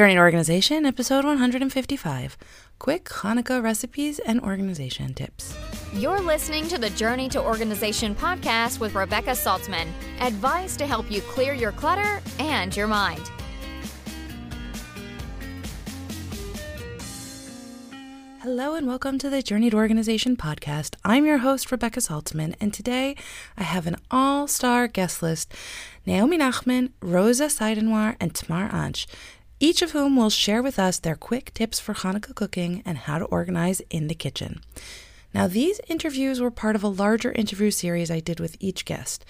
Journey to Organization, episode 155 Quick Hanukkah recipes and organization tips. You're listening to the Journey to Organization podcast with Rebecca Saltzman. Advice to help you clear your clutter and your mind. Hello and welcome to the Journey to Organization podcast. I'm your host, Rebecca Saltzman, and today I have an all star guest list Naomi Nachman, Rosa Seidenwar, and Tamar Ansh, each of whom will share with us their quick tips for Hanukkah cooking and how to organize in the kitchen. Now, these interviews were part of a larger interview series I did with each guest.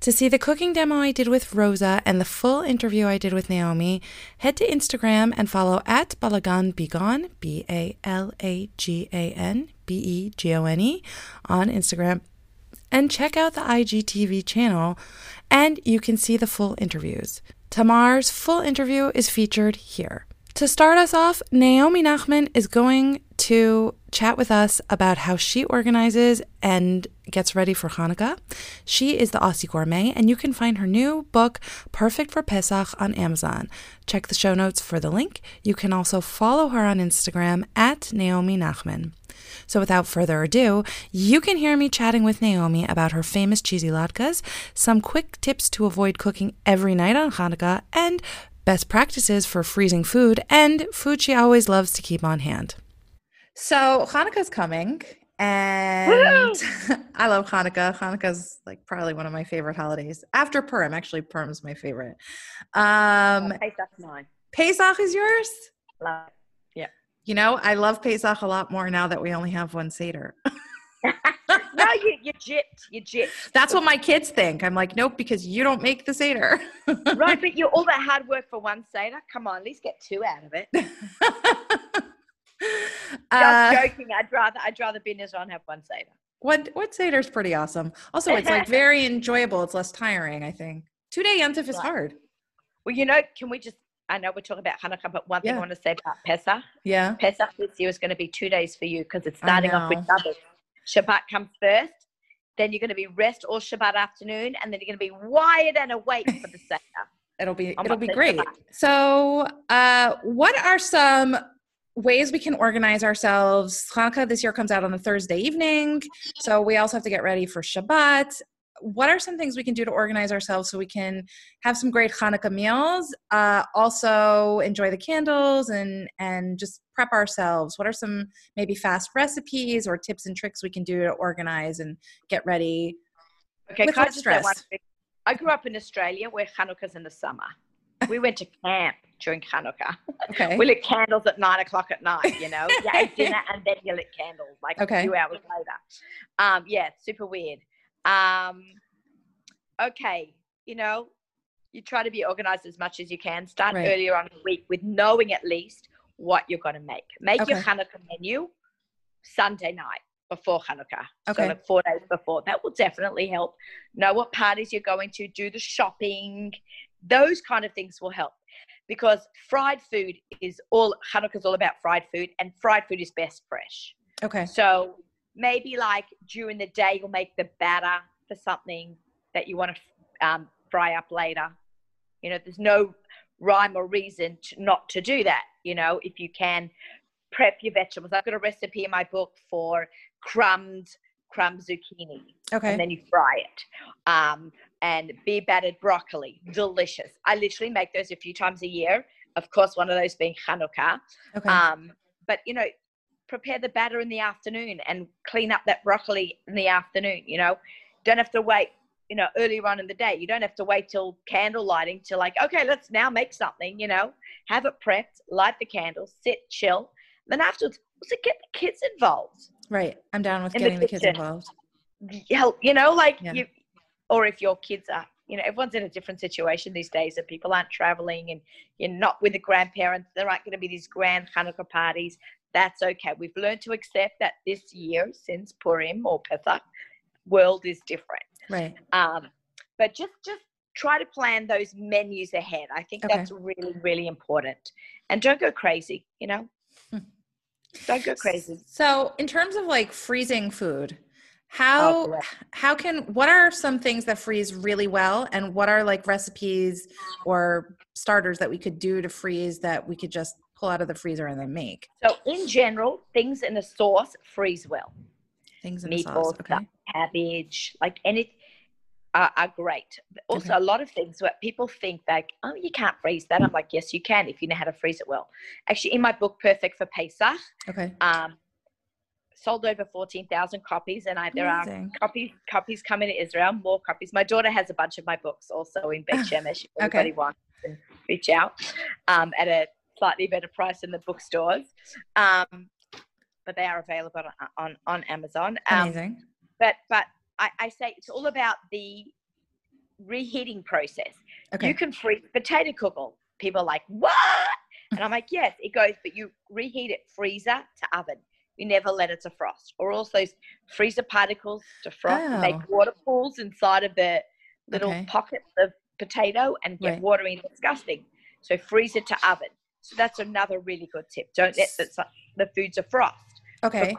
To see the cooking demo I did with Rosa and the full interview I did with Naomi, head to Instagram and follow at Balagan B A L A G A N B E G O N E, on Instagram. And check out the IGTV channel, and you can see the full interviews. Tamar's full interview is featured here. To start us off, Naomi Nachman is going to chat with us about how she organizes and gets ready for Hanukkah. She is the Aussie Gourmet, and you can find her new book, Perfect for Pesach, on Amazon. Check the show notes for the link. You can also follow her on Instagram at Naomi Nachman. So without further ado, you can hear me chatting with Naomi about her famous cheesy latkes, some quick tips to avoid cooking every night on Hanukkah, and best practices for freezing food, and food she always loves to keep on hand. So Hanukkah's coming, and I love Hanukkah. Hanukkah's like probably one of my favorite holidays after Purim. Actually, Purim's my favorite. Um, Pesach's mine. Pesach is yours. Love it. You know, I love Pesach a lot more now that we only have one Seder. no, you you jipped, you jipped. That's what my kids think. I'm like, nope, because you don't make the Seder. right, but you're all that hard work for one Seder. Come on, at least get two out of it. Just uh, joking. I'd rather I'd rather be business on have one Seder. what what Seder is pretty awesome. Also, it's like very enjoyable. It's less tiring. I think two day Yontif is Right. hard. Well, you know, can we just? I know we're talking about Hanukkah, but one thing Yeah. I want to say about Pesach. Yeah. Pesach this year is going to be two days for you because it's starting off with. Shabbos. Shabbat comes first, then you're going to be rest all Shabbat afternoon, and then you're going to be wired and awake for the Seder. It'll be it'll be great. Shabbat. So, uh, what are some ways we can organize ourselves? Hanukkah this year comes out on a Thursday evening, so we also have to get ready for Shabbat. What are some things we can do to organize ourselves so we can have some great Hanukkah meals? Uh, also, enjoy the candles and and just prep ourselves. What are some maybe fast recipes or tips and tricks we can do to organize and get ready? Okay, With less just say one stress. I grew up in Australia where Hanukkah's in the summer. We went to camp during Hanukkah. Okay. We lit candles at nine o'clock at night, you know? You ate dinner and then you lit candles like Okay. a few hours later. Um, yeah, super weird. Um, okay, you know, you try to be organized as much as you can. Start Right. earlier on in the week with knowing at least what you're going to make. Make your Hanukkah menu Sunday night before Hanukkah. Okay. So like four days before. That will definitely help. Know what parties you're going to, do the shopping. Those kind of things will help. Because fried food is all Hanukkah is all about fried food, and fried food is best fresh. Okay. So maybe like during the day, you'll make the batter for something that you want to um, fry up later. You know, there's no rhyme or reason to, not to do that. You know, if you can prep your vegetables. I've got a recipe in my book for crumbed crumb zucchini, Okay. and then you fry it. Um, and beer battered broccoli, delicious. I literally make those a few times a year. Of course, one of those being Hanukkah. okay. Um, but you know, prepare the batter in the afternoon and clean up that broccoli in the afternoon. You know, don't have to wait. You know, earlier on in the day, you don't have to wait till candle lighting to like, okay, let's now make something. You know, have it prepped, light the candles, sit, chill. Then afterwards, also get the kids involved. right. I'm down with in the getting the kids involved. Help, you know, like Yeah. you, or if your kids are, you know, everyone's in a different situation these days, and people aren't traveling, and you're not with the grandparents. There aren't going to be these grand Hanukkah parties. That's okay. We've learned to accept that this year, since Purim or Pesach, world is different. Right. Um, but just just try to plan those menus ahead. I think Okay. that's really really important. And don't go crazy. You know, don't go crazy. So, in terms of like freezing food, How correct. how can what are some things that freeze really well and what are like recipes or starters that we could do to freeze that we could just pull out of the freezer and then make? So in general, things in a sauce freeze well. Things in Meatballs, sauce. Okay. cabbage, like any are, are great. Also, Okay. a lot of things where people think like, oh, you can't freeze that. I'm like, yes, you can if you know how to freeze it well. Actually, in my book, Perfect for Pesach, Okay. um, sold over 14,000 copies, and I, there Amazing. are copies copies coming to Israel, more copies. My daughter has a bunch of my books also in Beit Shemesh. Okay. anybody wants to reach out um, at a slightly better price in the bookstores. Um, but they are available on, on, on Amazon. Um, Amazing. but but I, I say it's all about the reheating process. Okay. You can freeze potato kugel. People are like, what? And I'm like, yes, it goes, but you reheat it freezer to oven. You never let it to frost. Or also those freezer particles to frost and Oh. make water pools inside of the little Okay. pockets of potato and get Right. watery and disgusting. So freeze it to oven. So that's another really good tip. Don't let the, the food to frost okay.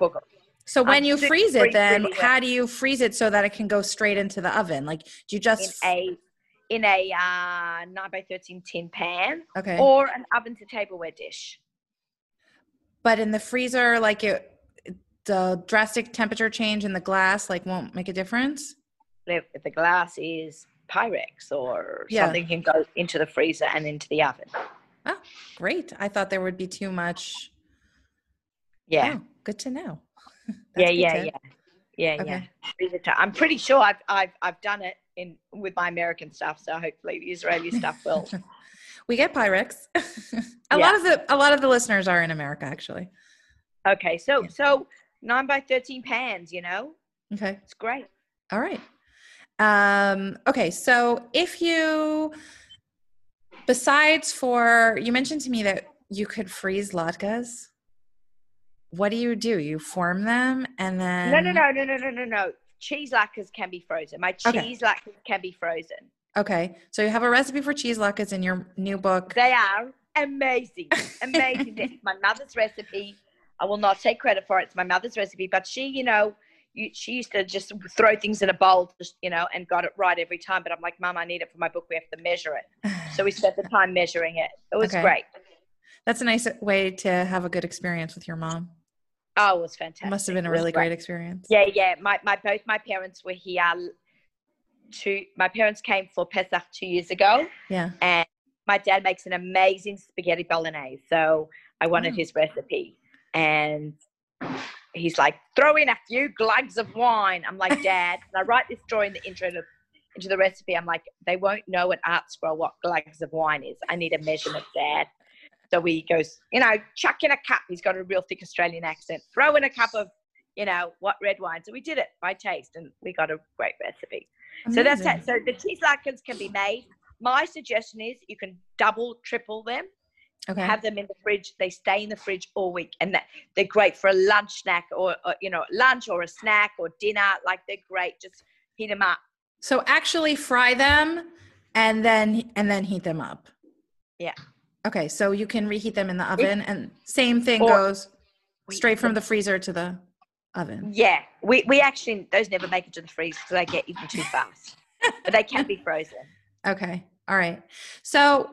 So when Um, you freeze it, then really well. how do you freeze it so that it can go straight into the oven? Like, do you just in a in a uh, 9 by 13 tin pan okay? or an oven to tableware dish. but in the freezer, like it, the drastic temperature change in the glass, like, won't make a difference. If if the glass is Pyrex or Yeah. something can go into the freezer and into the oven. Oh, great! I thought there would be too much. Yeah. Oh, good to know. yeah, yeah, tip. yeah. Yeah, yeah. Okay. To- I'm pretty sure I've, I've, I've done it in with my American stuff, so hopefully the Israeli stuff will. We get Pyrex. a Yeah. lot of the a lot of the listeners are in America, actually. Okay, so Yeah. so 9 by 13 pans, you know? Okay. It's great. All right. Um, okay, so if you, besides for, you mentioned to me that you could freeze latkes. What do you do? You form them and then. No, no, no, no, no, no, no, no. Cheese latkes can be frozen. My Okay. cheese latkes can be frozen. Okay, so you have a recipe for cheese latkes in your new book. They are amazing, amazing. It's my mother's recipe. I will not take credit for it. It's my mother's recipe, but she, you know, you, she used to just throw things in a bowl, just, you know, and got it right every time. But I'm like, Mom, I need it for my book. We have to measure it. So we spent the time measuring it. It was Okay. great. That's a nice way to have a good experience with your mom. Oh, it was fantastic. It must have been a really great experience. Yeah, yeah. My, my both my parents were here. Two, my parents came for Pesach two years ago, Yeah. and my dad makes an amazing spaghetti bolognese. So I wanted Oh. his recipe, and he's like, "Throw in a few glugs of wine." I'm like, "Dad," and I write this story in the intro to, into the recipe. I'm like, "They won't know at Art Scroll what glugs of wine is. I need a measurement, Dad." So he goes, you know, chuck in a cup. He's got a real thick Australian accent. Throw in a cup of, you know, what red wine. So we did it by taste, and we got a great recipe. So that's Amazing. it. So the cheese latkes can be made. My suggestion is you can double, triple them, Okay. have them in the fridge. They stay in the fridge all week, and that they're great for a lunch snack or, or you know lunch or a snack or dinner. Like they're great. Just heat them up. So actually fry them and then and then heat them up. Yeah. Okay, so you can reheat them in the oven and same thing goes straight from the freezer to the oven. Yeah, we we actually those never make it to the freezer because they get eaten too fast, but they can be frozen. Okay. All right. So,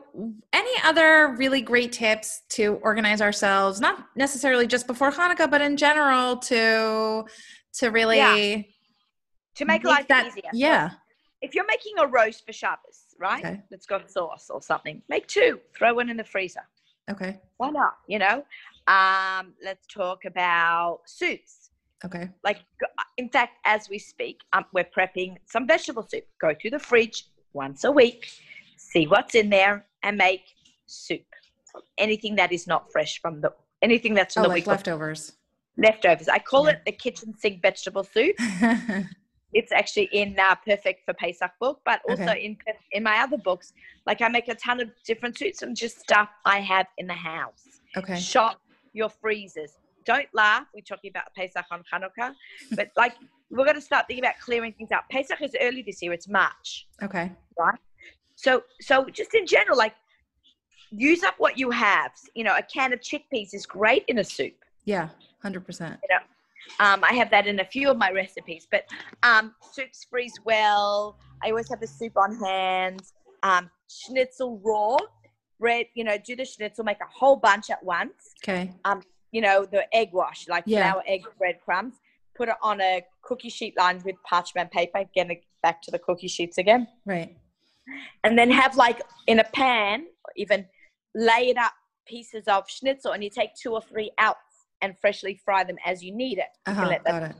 any other really great tips to organize ourselves, not necessarily just before Hanukkah, but in general to to really To make, life that easier. Yeah. if you're making a roast for Shabbos, right? Okay. That's got sauce or something. Make two. Throw one in the freezer. Okay. Why not? You know. Um, let's talk about soups. Okay. Like, in fact, as we speak, um, we're prepping some vegetable soup. Go to the fridge once a week, see what's in there, and make soup. Anything that is not fresh from the anything that's from Oh, the like week leftovers. leftovers. I call Yeah. it the kitchen sink vegetable soup. It's actually in uh, Perfect for Pesach book, but also Okay. in in my other books. Like I make a ton of different soups and just stuff I have in the house. okay. Shop your freezers. Don't laugh. We're talking about Pesach on Hanukkah, but like we're going to start thinking about clearing things out. Pesach is early this year. It's March, Okay. right? So so just in general, like use up what you have. You know, a can of chickpeas is great in a soup. Yeah. 100%. You Um, I have that in a few of my recipes, but um, soups freeze well. I always have the soup on hand. Um, schnitzel raw, bread. You know, do the schnitzel, make a whole bunch at once. Okay. Um, you know, the egg wash, like Yeah. flour, egg, breadcrumbs. Put it on a cookie sheet lined with parchment paper. Again, back to the cookie sheets again Right. And then have like in a pan, or even lay it up pieces of schnitzel, and you take two or three out and freshly fry them as you need it. You Uh-huh, let got it.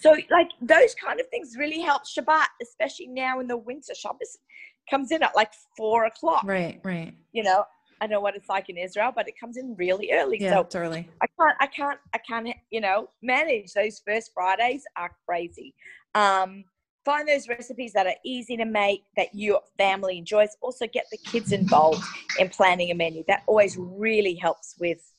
So like those kind of things really help Shabbat, especially now in the winter. Shabbos comes in at like four o'clock. Right, right. You know, I know what it's like in Israel, but it comes in really early. Yeah, So it's early. I can't, I can't, I can't, you know, manage those first Fridays are crazy. Um, find those recipes that are easy to make that your family enjoys. Also, get the kids involved in planning a menu. That always really helps with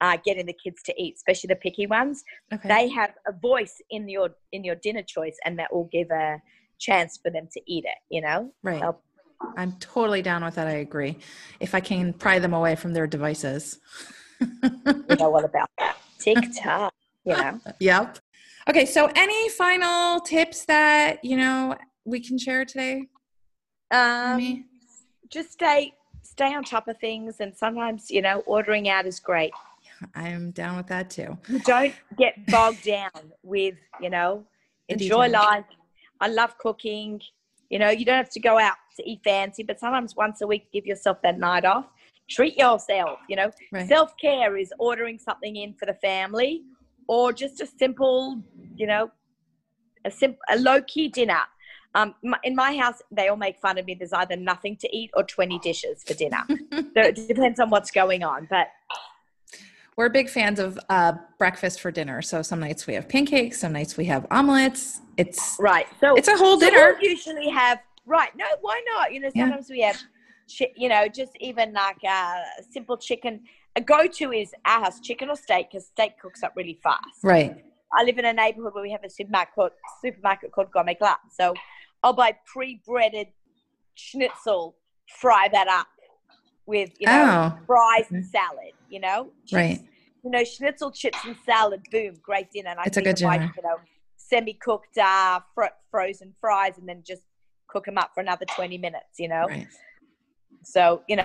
uh, getting the kids to eat, especially the picky ones. Okay. They have a voice in your in your dinner choice, and that will give a chance for them to eat it. You know, right. I'm totally down with that. I agree. If I can pry them away from their devices. you know what about that? TikTok. You know. Yep. Okay, so any final tips that, you know, we can share today? Um, Me? just stay stay on top of things and sometimes you know ordering out is great I'm down with that too. don't get bogged down with you know enjoy life i love cooking you know you don't have to go out to eat fancy but sometimes once a week give yourself that night off treat yourself you know Right. self-care is ordering something in for the family or just a simple you know a simple a low-key dinner um, in my house, they all make fun of me. There's either nothing to eat or 20 dishes for dinner. so it depends on what's going on. But We're big fans of uh, breakfast for dinner. So some nights we have pancakes, some nights we have omelets. It's right, so it's a whole so dinner. we'll usually have right. No, why not? You know, Yeah. sometimes we have, you know, just even like a simple chicken. A go-to is our house chicken or steak because steak cooks up really fast. Right. I live in a neighborhood where we have a supermarket called, supermarket called Gourmet Glatt. So I'll buy pre-breaded schnitzel, fry that up with you know Oh, fries and salad. You know, Chips, right. You know, schnitzel chips and salad. Boom, great dinner. And I It's a good buy, dinner. You know, semi-cooked uh, fro- frozen fries and then just cook them up for another twenty minutes. You know, Right. so you know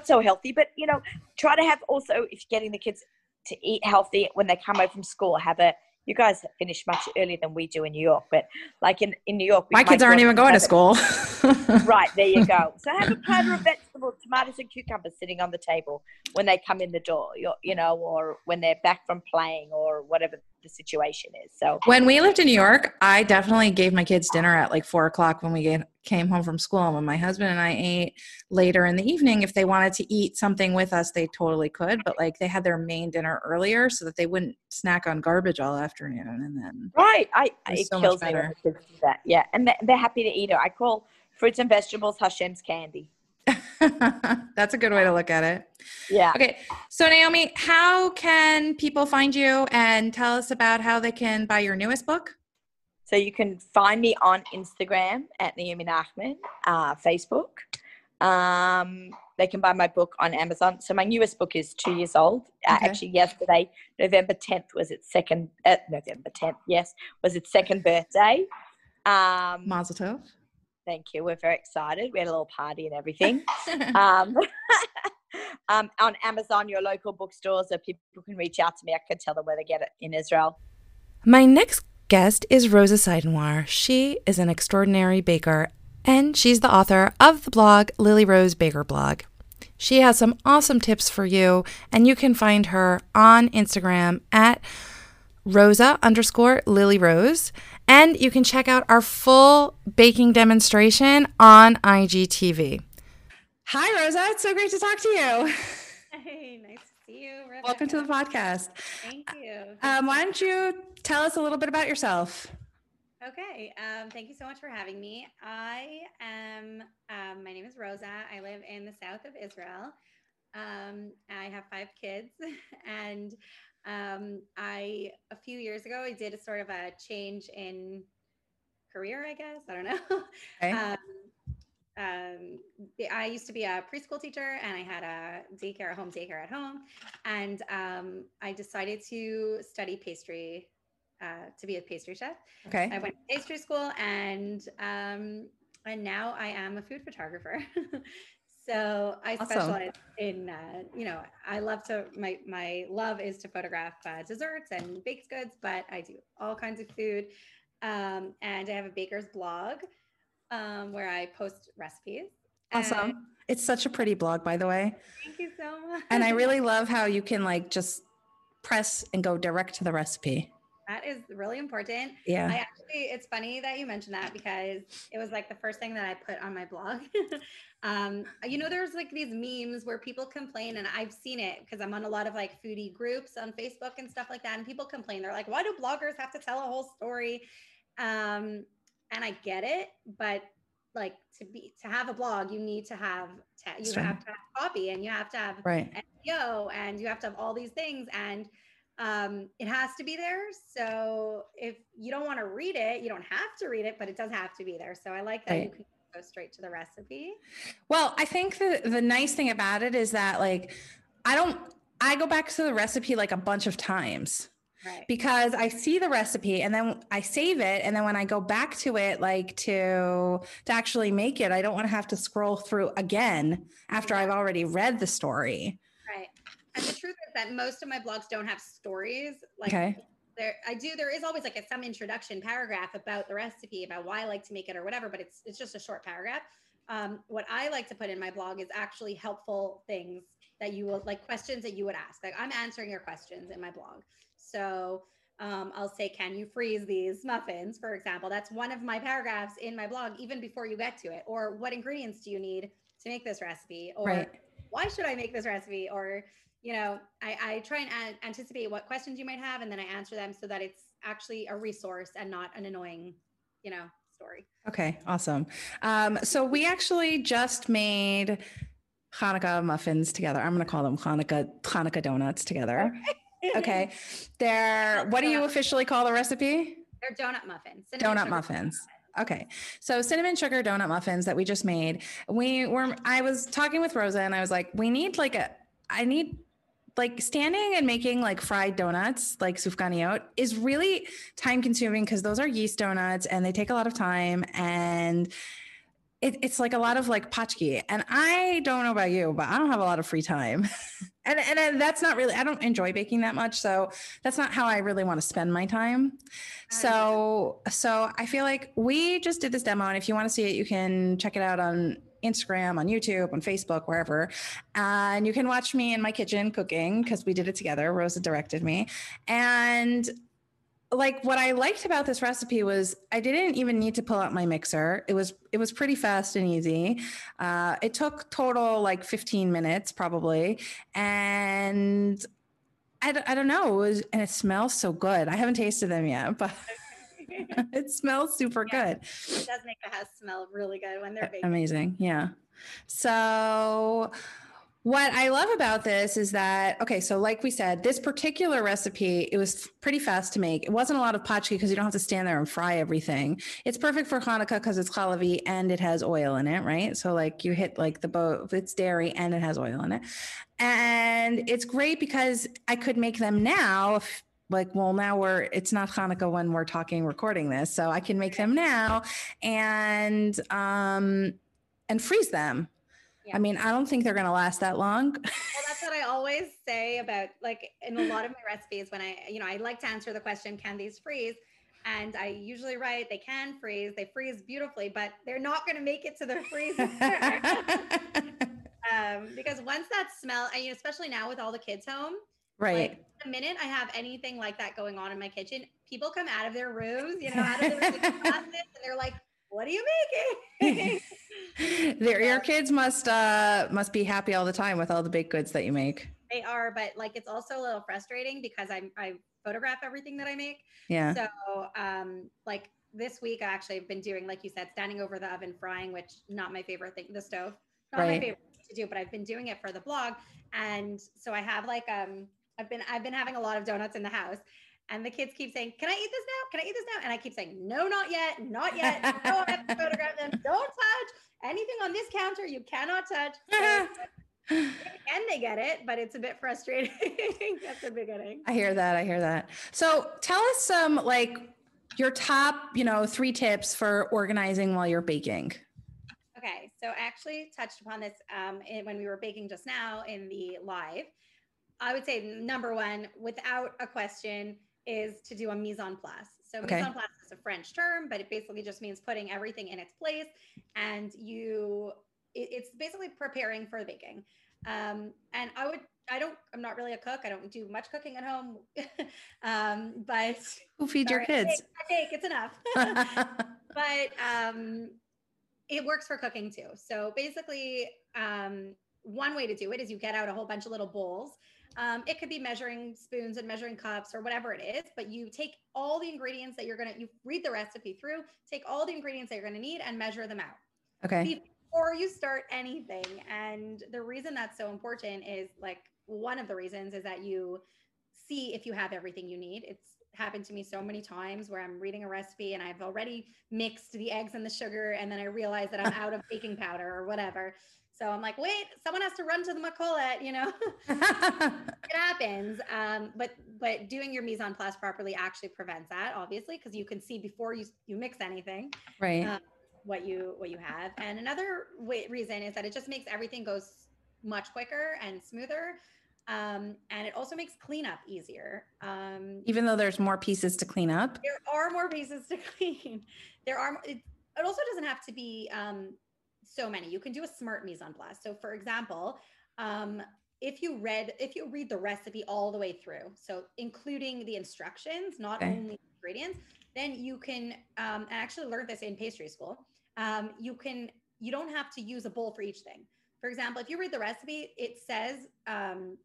not so healthy but you know try to have also if you're getting the kids to eat healthy when they come home from school have a you guys finish much earlier than we do in new york but like in, in new york My kids aren't even going to school. right there you go so have a platter of vegetables tomatoes and cucumbers sitting on the table when they come in the door you you know or when they're back from playing or whatever the situation is so When we lived in New York, I definitely gave my kids dinner at like four o'clock when we get, came home from school. And when my husband and I ate later in the evening, if they wanted to eat something with us, they totally could. But like they had their main dinner earlier so that they wouldn't snack on garbage all afternoon. And then, Right. I It's it so kills me when kids do that. Yeah, and they're happy to eat it. I call fruits and vegetables Hashem's candy. that's a good way to look at it. Yeah. Okay. So, Naomi, how can people find you and tell us about how they can buy your newest book? So you can find me on Instagram at Naomi Nachman, uh, Facebook. Um, they can buy my book on Amazon. So my newest book is two years old. Uh, Okay. actually, yesterday, November 10th, was its second. Uh, November 10th, yes, was its second birthday. Um, Mazel tov. Thank you. We're very excited. We had a little party and everything. um, um, on Amazon, your local bookstores, so people can reach out to me. I can tell them where to get it in Israel. My next guest is Rosa Seidenwar. She is an extraordinary baker and she's the author of the blog Lily Rose Baker Blog. She has some awesome tips for you, and you can find her on Instagram at Rosa underscore Lily Rose. And you can check out our full baking demonstration on IGTV. Hi, Rosa. It's so great to talk to you. Hey, nice to see you. Rebecca. Welcome to the podcast. Thank you. Um, why don't you tell us a little bit about yourself? Okay. Um, thank you so much for having me. I am. Um, my name is Rosa. I live in the south of Israel. Um, I have five kids, and um, I a few years ago I did a sort of a change in career. I guess I don't know. Okay. Um, um, I used to be a preschool teacher and I had a daycare, a home daycare at home. And um, I decided to study pastry uh, to be a pastry chef. Okay. I went to pastry school and um, and now I am a food photographer. so I Awesome. specialize in uh, you know I love to my my love is to photograph uh, desserts and baked goods, but I do all kinds of food. Um, and I have a baker's blog um, where I post recipes. And- Awesome. It's such a pretty blog, by the way. thank you so much. And I really love how you can like just press and go direct to the recipe. that is really important. Yeah. I actually, it's funny that you mentioned that because it was like the first thing that I put on my blog. um, you know, there's like these memes where people complain, and I've seen it because I'm on a lot of like foodie groups on Facebook and stuff like that. And people complain, they're like, why do bloggers have to tell a whole story? Um, and I get it, but like to be to have a blog, you need to have te- you have to have copy and you have to have right. SEO and you have to have all these things and um, it has to be there. So if you don't want to read it, you don't have to read it, but it does have to be there. So I like that you can go straight to the recipe. Well, I think the the nice thing about it is that like I don't I go back to the recipe like a bunch of times Right. because I see the recipe and then I save it and then when I go back to it like to to actually make it, I don't want to have to scroll through again after I've already read the story. Right. And the truth is that most of my blogs don't have stories. Like Okay. There I do there is always like a, some introduction paragraph about the recipe, about why I like to make it or whatever, but it's it's just a short paragraph. Um, what I like to put in my blog is actually helpful things that you will like questions that you would ask. Like I'm answering your questions in my blog. So um, I'll say, can you freeze these muffins, for example? That's one of my paragraphs in my blog, even before you get to it. Or what ingredients do you need to make this recipe? Or Right. why should I make this recipe? Or, you know, I, I try and an- anticipate what questions you might have and then I answer them so that it's actually a resource and not an annoying, you know, story. Okay, awesome. Um, so we actually just made Hanukkah muffins together. I'm going to call them Hanukkah Hanukkah donuts together. Okay. okay. They're what do you officially call the recipe? They're donut muffins. Donut sugar muffins. Okay. So cinnamon sugar donut muffins that we just made. We were I was talking with Rosa and I was like, we need like a I need like standing and making like fried donuts like sufganiyot is really time consuming because those are yeast donuts and they take a lot of time and it, it's like a lot of like patchki and i don't know about you but i don't have a lot of free time. And, and and that's not really i don't enjoy baking that much so that's not how i really want to spend my time. So so i feel like we just did this demo and if you want to see it you can check it out on instagram on youtube on facebook wherever and you can watch me in my kitchen cooking because we did it together rosa directed me and like what I liked about this recipe was I didn't even need to pull out my mixer. It was it was pretty fast and easy. Uh, it took total like 15 minutes probably, and I, d- I don't know. It was and it smells so good. I haven't tasted them yet, but it smells super Yeah. good. It does make the house smell really good when they're baked. Amazing. Yeah. So, what I love about this is that, okay, so like we said, this particular recipe, it was pretty fast to make. It wasn't a lot of patchki because you don't have to stand there and fry everything. It's perfect for Hanukkah because it's chalavi and it has oil in it, right? So, like you hit like the boat, it's dairy and it has oil in it. And it's great because I could make them now. If, like, well, now we're, it's not Hanukkah when we're talking, recording this. So I can make them now and, um, and freeze them. Yeah. I mean, I don't think they're going to last that long. Well, that's what I always say about like in a lot of my recipes when I, you know, I like to answer the question, can these freeze? And I usually write they can freeze, they freeze beautifully, but they're not going to make it to the freezer. um, because once that smell, I mean, especially now with all the kids home, right. like the minute I have anything like that going on in my kitchen, people come out of their rooms, you know, out of their classes, and they're like, "What are you making?" Their your kids must uh must be happy all the time with all the baked goods that you make. they are, but like it's also a little frustrating because I I photograph everything that I make. Yeah. So, um, like this week, I actually have been doing, like you said, standing over the oven frying, which not my favorite thing. The stove, not my favorite thing to do, but I've been doing it for the blog, and so I have like um, I've been I've been having a lot of donuts in the house. And the kids keep saying, "Can I eat this now? Can I eat this now?" And I keep saying, "No, not yet, not yet. No, I have to photograph them. Don't touch anything on this counter. You cannot touch." And they get it, but it's a bit frustrating at the beginning. I hear that. I hear that. So tell us some like your top, you know, three tips for organizing while you're baking. Okay, so I actually touched upon this um, in, when we were baking just now in the live. I would say number one, without a question, is to do a mise en place. So Okay. mise en place is a French term, but it basically just means putting everything in its place, and you, it, it's basically preparing for the baking. Um, and I would, I don't, I'm not really a cook. I don't do much cooking at home, um, but Who feed your Sorry, I kids? bake, I bake, it's enough. but um, it works for cooking too. So basically, um, one way to do it is you get out a whole bunch of little bowls. Um, it could be measuring spoons and measuring cups or whatever it is, but you take all the ingredients that you're gonna, you read the recipe through, take all the ingredients that you're gonna need and measure them out okay. before you start anything. And the reason that's so important is like one of the reasons is that you see if you have everything you need. It's happened to me so many times where I'm reading a recipe and I've already mixed the eggs and the sugar, and then I realize that I'm out of baking powder or whatever. So I'm like, wait, someone has to run to the makolet, you know. it happens um, but but doing your mise en place properly actually prevents that obviously because you can see before you you mix anything right. um, what you what you have and another way, reason is that it just makes everything goes much quicker and smoother um, and it also makes cleanup easier um, Even though there's more pieces to clean up. there are more pieces to clean there are it, it also doesn't have to be um, so many. You can do a smart mise en place. So for example um, if you read if you read the recipe all the way through so including the instructions not Okay. only ingredients then you can um, I actually learned this in pastry school um, you can you don't have to use a bowl for each thing. For example if you read the recipe it says um,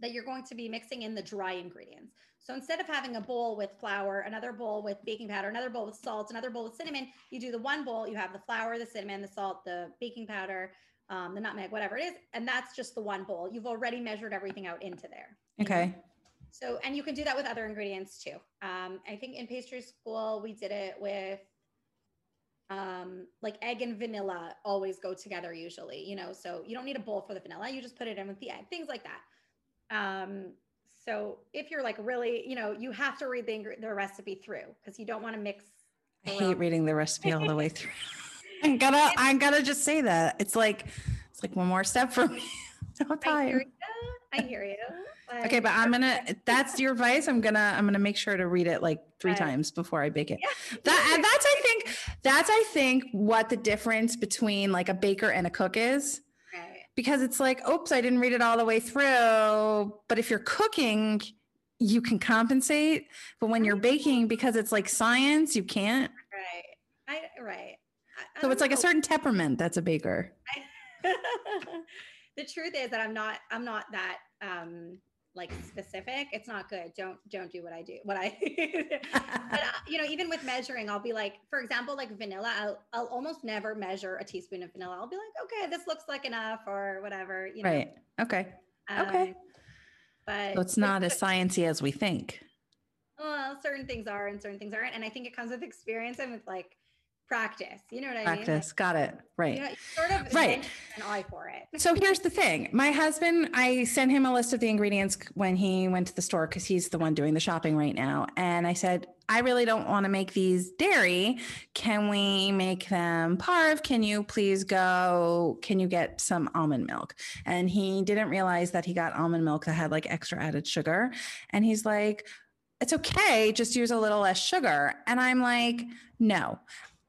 that you're going to be mixing in the dry ingredients so instead of having a bowl with flour, another bowl with baking powder, another bowl with salt, another bowl with cinnamon, you do the one bowl, you have the flour, the cinnamon, the salt, the baking powder, um, the nutmeg, whatever it is. And that's just the one bowl. You've already measured everything out into there. Okay. So, and you can do that with other ingredients too. Um, I think in pastry school, we did it with um, like egg and vanilla always go together usually, you know, so you don't need a bowl for the vanilla. You just put it in with the egg, things like that. Um, so if you're like really, you know, you have to read the, the recipe through because you don't want to mix. I hate reading the recipe all the way through. I'm gonna I'm gonna just say that. It's like it's like one more step for me. No I hear you. I hear you. Okay, but I'm gonna that's your advice. I'm gonna I'm gonna make sure to read it like three Right. times before I bake it. Yeah. That and that's I think that's I think what the difference between like a baker and a cook is. Because it's like, oops, I didn't read it all the way through. But if you're cooking, you can compensate. But when you're baking, because it's like science, you can't. Right. I, right. I- I So don't it's like a certain temperament that's a baker. the truth is that I'm not I'm not that um like specific. It's not good. Don't don't do what I do. What I but uh, you know, even with measuring, I'll be like, for example, like vanilla, I'll I'll almost never measure a teaspoon of vanilla. I'll be like, okay, this looks like enough or whatever, you know. Right. Okay. okay. Um, But So it's not as sciencey as we think. well, certain things are and certain things aren't. And I think it comes with experience and with like practice. You know what I mean? Practice. Got it. Right. you know, sort of Right. an eye for it. So here's the thing. My husband, I sent him a list of the ingredients when he went to the store because he's the one doing the shopping right now. And I said, I really don't want to make these dairy. Can we make them parve? Can you please go? Can you get some almond milk? And he didn't realize that he got almond milk that had like extra added sugar. And he's like, it's okay. Just use a little less sugar. And I'm like, no,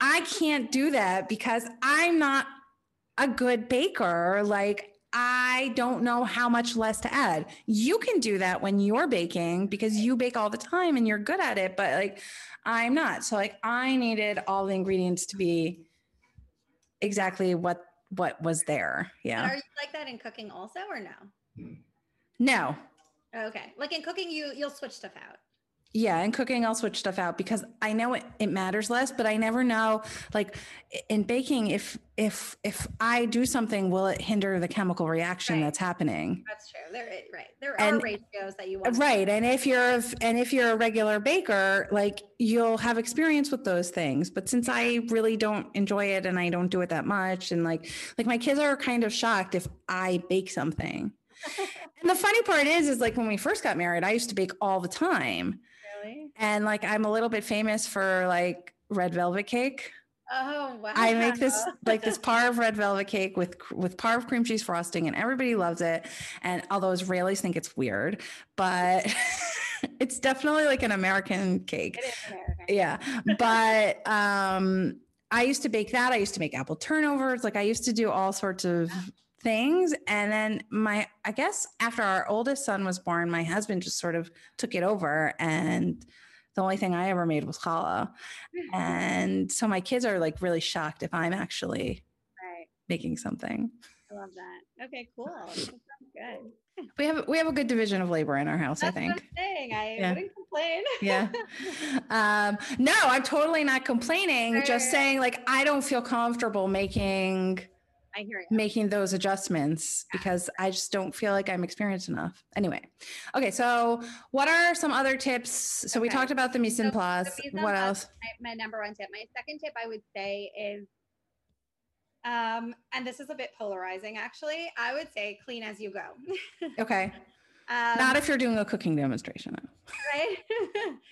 I can't do that because I'm not a good baker. Like, I don't know how much less to add. You can do that when you're baking because you bake all the time and you're good at it, but like, I'm not. So, like, I needed all the ingredients to be exactly what what was there. And Yeah. Are you like that in cooking also or no? No. Okay. Like in cooking, you you'll switch stuff out. Yeah, and cooking, I'll switch stuff out because I know it, it matters less, but I never know like in baking if if if I do something, will it hinder the chemical reaction Right. that's happening? That's true. There, right. There are And- ratios that you want. Right. And if you're and if you're a regular baker, like you'll have experience with those things. But since I really don't enjoy it and I don't do it that much, and like like my kids are kind of shocked if I bake something. and the funny part is, is like when we first got married, I used to bake all the time. Really? And like I'm a little bit famous for like red velvet cake. Oh wow. I make this like this par of red velvet cake with with parve cream cheese frosting, and everybody loves it. And although Israelis think it's weird, but it's definitely like an American cake. It is American. Yeah, but um, I used to bake that. I used to make apple turnovers. Like I used to do all sorts of things. And then my, I guess after our oldest son was born, my husband just sort of took it over and. The only thing I ever made was challah. And so my kids are like really shocked if I'm actually Right. making something. I love that. Okay, cool. That sounds good. We have we have a good division of labor in our house, That's I what think. Saying. I Yeah. wouldn't complain. Yeah. Um, no, I'm totally not complaining. Just saying like I don't feel comfortable making I hear you. making those adjustments because I just don't feel like I'm experienced enough. Anyway, okay. So, what are some other tips? So, we talked about the mise en place. en What else? my, my number one tip. My second tip I would say is um and this is a bit polarizing actually. I would say clean as you go. Okay, um, not if you're doing a cooking demonstration. Right?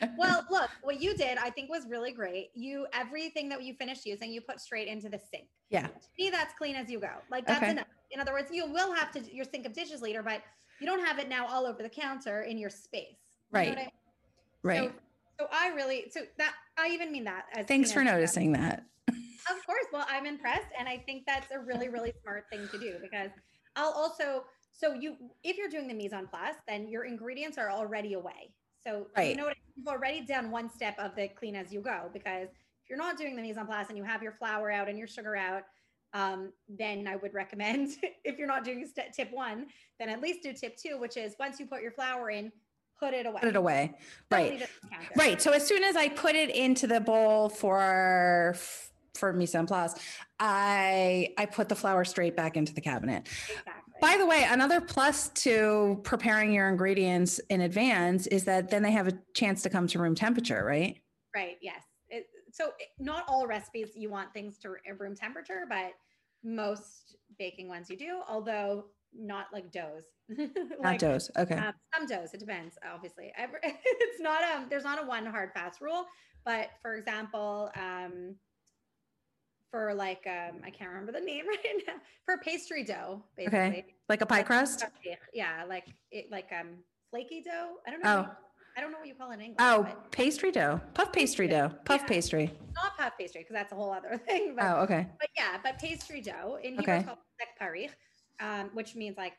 well, look, what you did I think was really great. You everything that you finished using, you put straight into the sink. Yeah. To me, that's clean as you go. Like that's Okay. enough. In other words, you will have to your sink of dishes later, but you don't have it now all over the counter in your space. You know Right. I mean? Right. So, so I really so that I even mean that as Thanks for noticing that. Of course. Well, I'm impressed. And I think that's a really, really smart thing to do because I'll also, so you, if you're doing the mise en place, then your ingredients are already away. So you know what, you've already done one step of the clean as you go because if you're not doing the mise en place and you have your flour out and your sugar out, um, then I would recommend if you're not doing step tip one, then at least do tip two, which is once you put your flour in, put it away. Put it away. Right. it on the counter. Right. So as soon as I put it into the bowl for for mise en place, I I put the flour straight back into the cabinet. Exactly. By the way, another plus to preparing your ingredients in advance is that then they have a chance to come to room temperature, right? Right. Yes. It, so not all recipes you want things to room temperature, but most baking ones you do. Although not like doughs. Not like, doughs. Okay. um, some doughs. It depends. Obviously, it's not um. There's not a one hard fast rule. But for example, um, for like um, I can't remember the name right now. For pastry dough, basically. Okay. like a pie crust? Yeah, like it, like um, flaky dough. I don't know. Oh. I don't know what you call it in English. Oh, pastry dough. Puff pastry dough. Puff Yeah. pastry. not puff pastry because that's a whole other thing. But, Oh, okay. but yeah, but pastry dough in Hebrew Okay. called um, which means like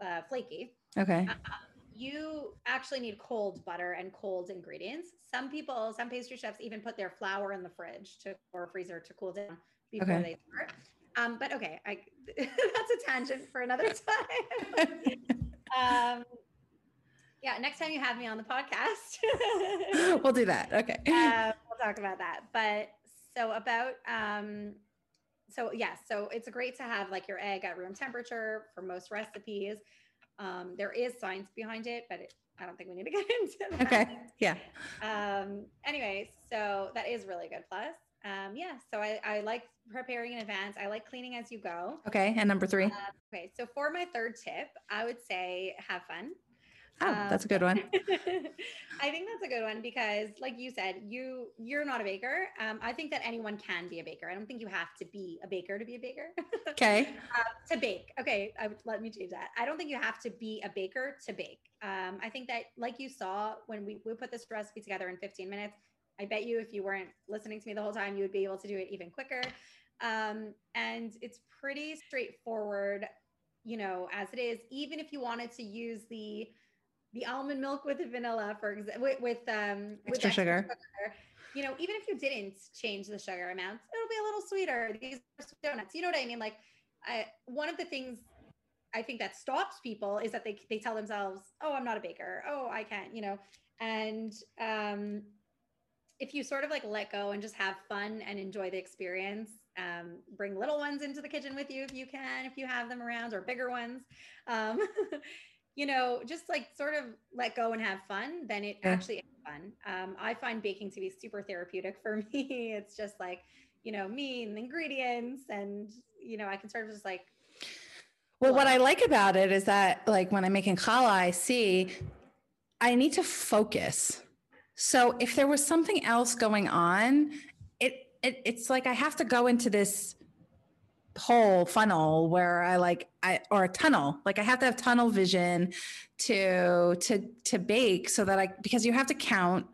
uh, flaky. Okay. Uh, you actually need cold butter and cold ingredients. Some people, some pastry chefs even put their flour in the fridge to or freezer to cool down before Okay. they start. Um, but okay, I, that's a tangent for another time. um, yeah, next time you have me on the podcast, we'll do that. Okay. uh, we'll talk about that. But so about um, so yes, so it's great to have like your egg at room temperature for most recipes. Um, there is science behind it, but it, I don't think we need to get into that. Okay. Yeah. Um, anyway, so that is really good. Plus, um, yeah. So I, I like preparing in advance. I like cleaning as you go. Okay. And number three. Okay, so for my third tip, I would say have fun. Oh, that's a good one. I think that's a good one because, like you said, you you're not a baker. Um, I think that anyone can be a baker. I don't think you have to be a baker to be a baker. Okay. uh, to bake, okay. I would, let me change that. I don't think you have to be a baker to bake. Um, I think that, like you saw when we we put this recipe together in 15 minutes, I bet you if you weren't listening to me the whole time, you would be able to do it even quicker. Um, and it's pretty straightforward, you know, as it is. Even if you wanted to use the the almond milk with the vanilla, for example, with, with um with Extra sugar. you know, even if you didn't change the sugar amounts, it'll be a little sweeter. These are sweet donuts. You know what I mean? Like, I, one of the things I think that stops people is that they they tell themselves, "Oh, I'm not a baker. Oh, I can't," you know. and um, if you sort of like let go and just have fun and enjoy the experience, um, bring little ones into the kitchen with you if you can, if you have them around, or bigger ones. Um, you know, just like sort of let go and have fun, then it yeah. actually is fun. Um, I find baking to be super therapeutic for me. It's just like, you know, me and ingredients, and you know, I can sort of just like. Well, what I like about it is that, like, when I'm making challah, I see I need to focus. So if there was something else going on, it, it it's like I have to go into this whole funnel where I like I or a tunnel. Like I have to have tunnel vision to to to bake so that I because you have to count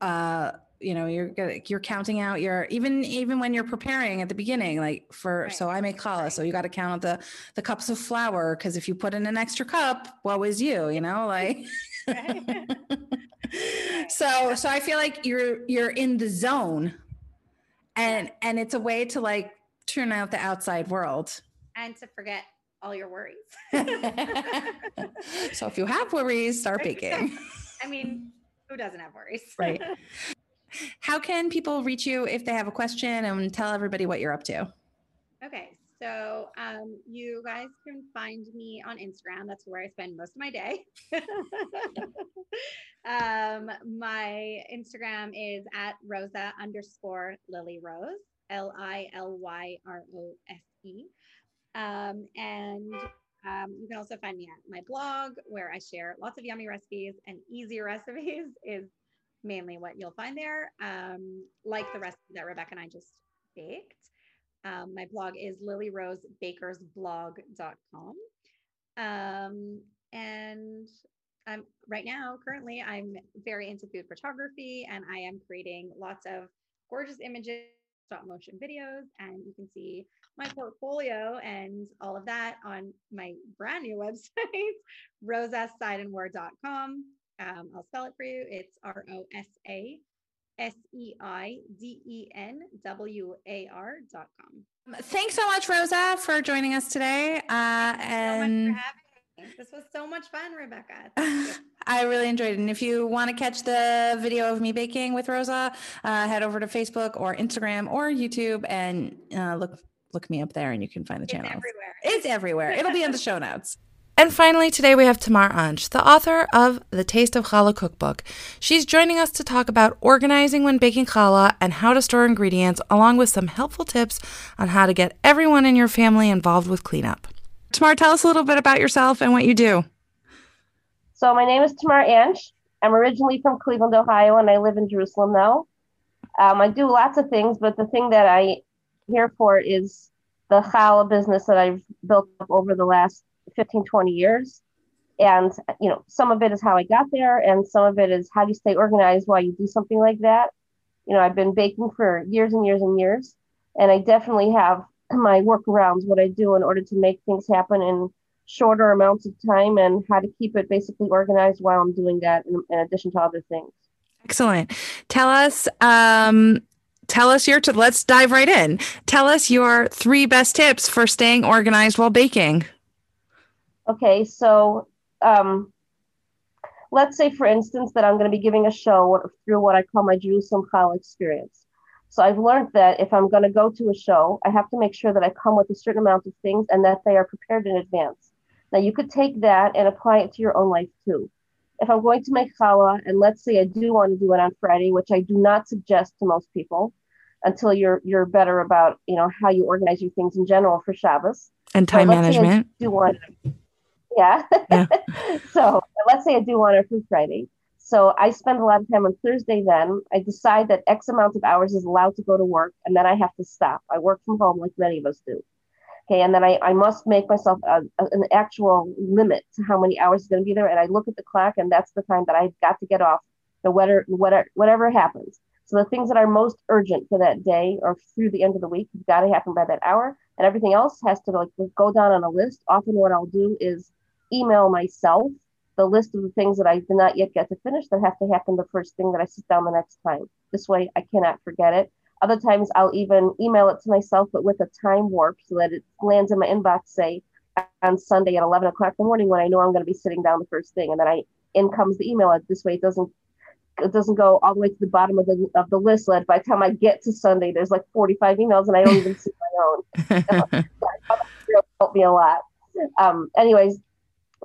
uh you know you're you're counting out your even even when you're preparing at the beginning like for right. so i make challah right. so you got to count the the cups of flour because if you put in an extra cup what was you you know like so so i feel like you're you're in the zone and and it's a way to like tune out the outside world. And to forget all your worries. So if you have worries start baking. I mean who doesn't have worries? Right. How can people reach you if they have a question and tell everybody what you're up to? Okay so um, you guys can find me on Instagram. That's where I spend most of my day. um, my Instagram is at Rosa underscore Lily Rose, L I L Y R O S E. Um, and um, you can also find me at my blog where I share lots of yummy recipes and easy recipes is mainly what you'll find there. Um, like the recipe that Rebekah and I just baked. Um, my blog is lilyrosebakersblog.com. Um, and I'm right now, currently, I'm very into food photography and I am creating lots of gorgeous images, stop motion videos, and you can see my portfolio and all of that on my brand new website, rosaseidenwar.com. Um, I'll spell it for you. It's R O S A S E I D E N W A R dot com. Thanks so much, Rosa, for joining us today. Uh, and so this was so much fun, Rebekah. I really enjoyed it. And if you want to catch the video of me baking with Rosa, uh, head over to Facebook or Instagram or YouTube and uh, look look me up there, and you can find the channel. It's everywhere. It's everywhere. It'll be in the show notes. And finally, today we have Tamar Ansh, the author of The Taste of Challah cookbook. She's joining us to talk about organizing when baking challah and how to store ingredients, along with some helpful tips on how to get everyone in your family involved with cleanup. Tamar, tell us a little bit about yourself and what you do. So, my name is Tamar Ansh. I'm originally from Cleveland, Ohio, and I live in Jerusalem now. Um, I do lots of things, but the thing that I here for is the challah business that I've built up over the last 15, 20 years. And, you know, some of it is how I got there, and some of it is how do you stay organized while you do something like that. You know, I've been baking for years and years and years, and I definitely have my workarounds, what I do in order to make things happen in shorter amounts of time and how to keep it basically organized while I'm doing that in, in addition to other things. Excellent. Tell us, um, tell us your, t- let's dive right in. Tell us your three best tips for staying organized while baking. Okay, so um, let's say, for instance, that I'm going to be giving a show through what I call my Jerusalem Challah experience. So I've learned that if I'm going to go to a show, I have to make sure that I come with a certain amount of things and that they are prepared in advance. Now, you could take that and apply it to your own life too. If I'm going to make challah, and let's say I do want to do it on Friday, which I do not suggest to most people until you're you're better about you know how you organize your things in general for Shabbos and time management. do want yeah. yeah. so let's say I do want it for Friday. So I spend a lot of time on Thursday then. I decide that X amount of hours is allowed to go to work and then I have to stop. I work from home like many of us do. Okay. And then I, I must make myself a, a, an actual limit to how many hours is going to be there. And I look at the clock and that's the time that I've got to get off the whatever, whatever, whatever happens. So the things that are most urgent for that day or through the end of the week have got to happen by that hour. And everything else has to like go down on a list. Often what I'll do is email myself the list of the things that I did not yet get to finish that have to happen the first thing that I sit down the next time. This way I cannot forget it. Other times I'll even email it to myself, but with a time warp so that it lands in my inbox, say on Sunday at 11 o'clock in the morning when I know I'm going to be sitting down the first thing. And then I in comes the email. This way it doesn't it doesn't go all the way to the bottom of the of the list. But by the time I get to Sunday, there's like 45 emails, and I don't even see my own. helped me a lot. Um, anyways,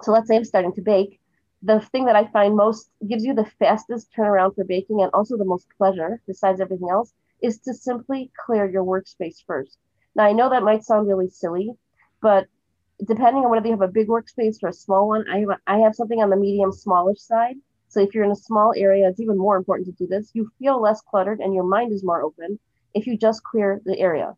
so let's say I'm starting to bake. The thing that I find most gives you the fastest turnaround for baking and also the most pleasure, besides everything else, is to simply clear your workspace first. Now, I know that might sound really silly, but depending on whether you have a big workspace or a small one, I have, I have something on the medium smallish side. So if you're in a small area, it's even more important to do this. You feel less cluttered and your mind is more open if you just clear the area.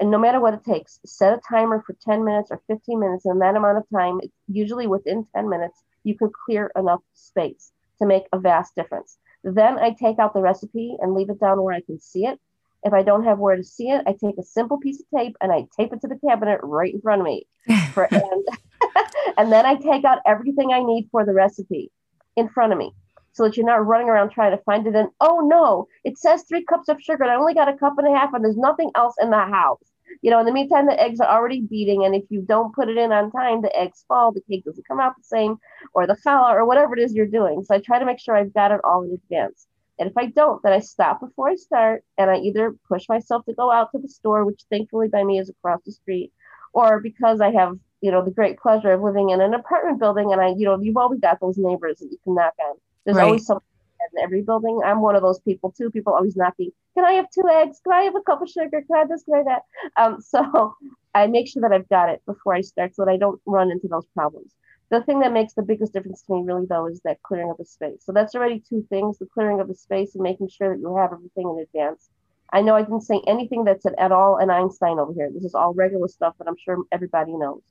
And no matter what it takes, set a timer for 10 minutes or 15 minutes. In that amount of time, usually within 10 minutes, you can clear enough space to make a vast difference. Then I take out the recipe and leave it down where I can see it. If I don't have where to see it, I take a simple piece of tape and I tape it to the cabinet right in front of me. For, and, and then I take out everything I need for the recipe in front of me so that you're not running around trying to find it. And oh no, it says three cups of sugar. And I only got a cup and a half, and there's nothing else in the house. You know, in the meantime, the eggs are already beating, and if you don't put it in on time, the eggs fall, the cake doesn't come out the same, or the challah, or whatever it is you're doing. So I try to make sure I've got it all in advance. And if I don't, then I stop before I start, and I either push myself to go out to the store, which thankfully by me is across the street, or because I have, you know, the great pleasure of living in an apartment building, and I, you know, you've always got those neighbors that you can knock on. There's right. always something in every building. I'm one of those people too. People always knocking. Can I have two eggs? Can I have a cup of sugar? Can I have this? Can I that? Um, so I make sure that I've got it before I start so that I don't run into those problems. The thing that makes the biggest difference to me really though is that clearing of the space. So that's already two things, the clearing of the space and making sure that you have everything in advance. I know I didn't say anything that's at all an Einstein over here. This is all regular stuff that I'm sure everybody knows.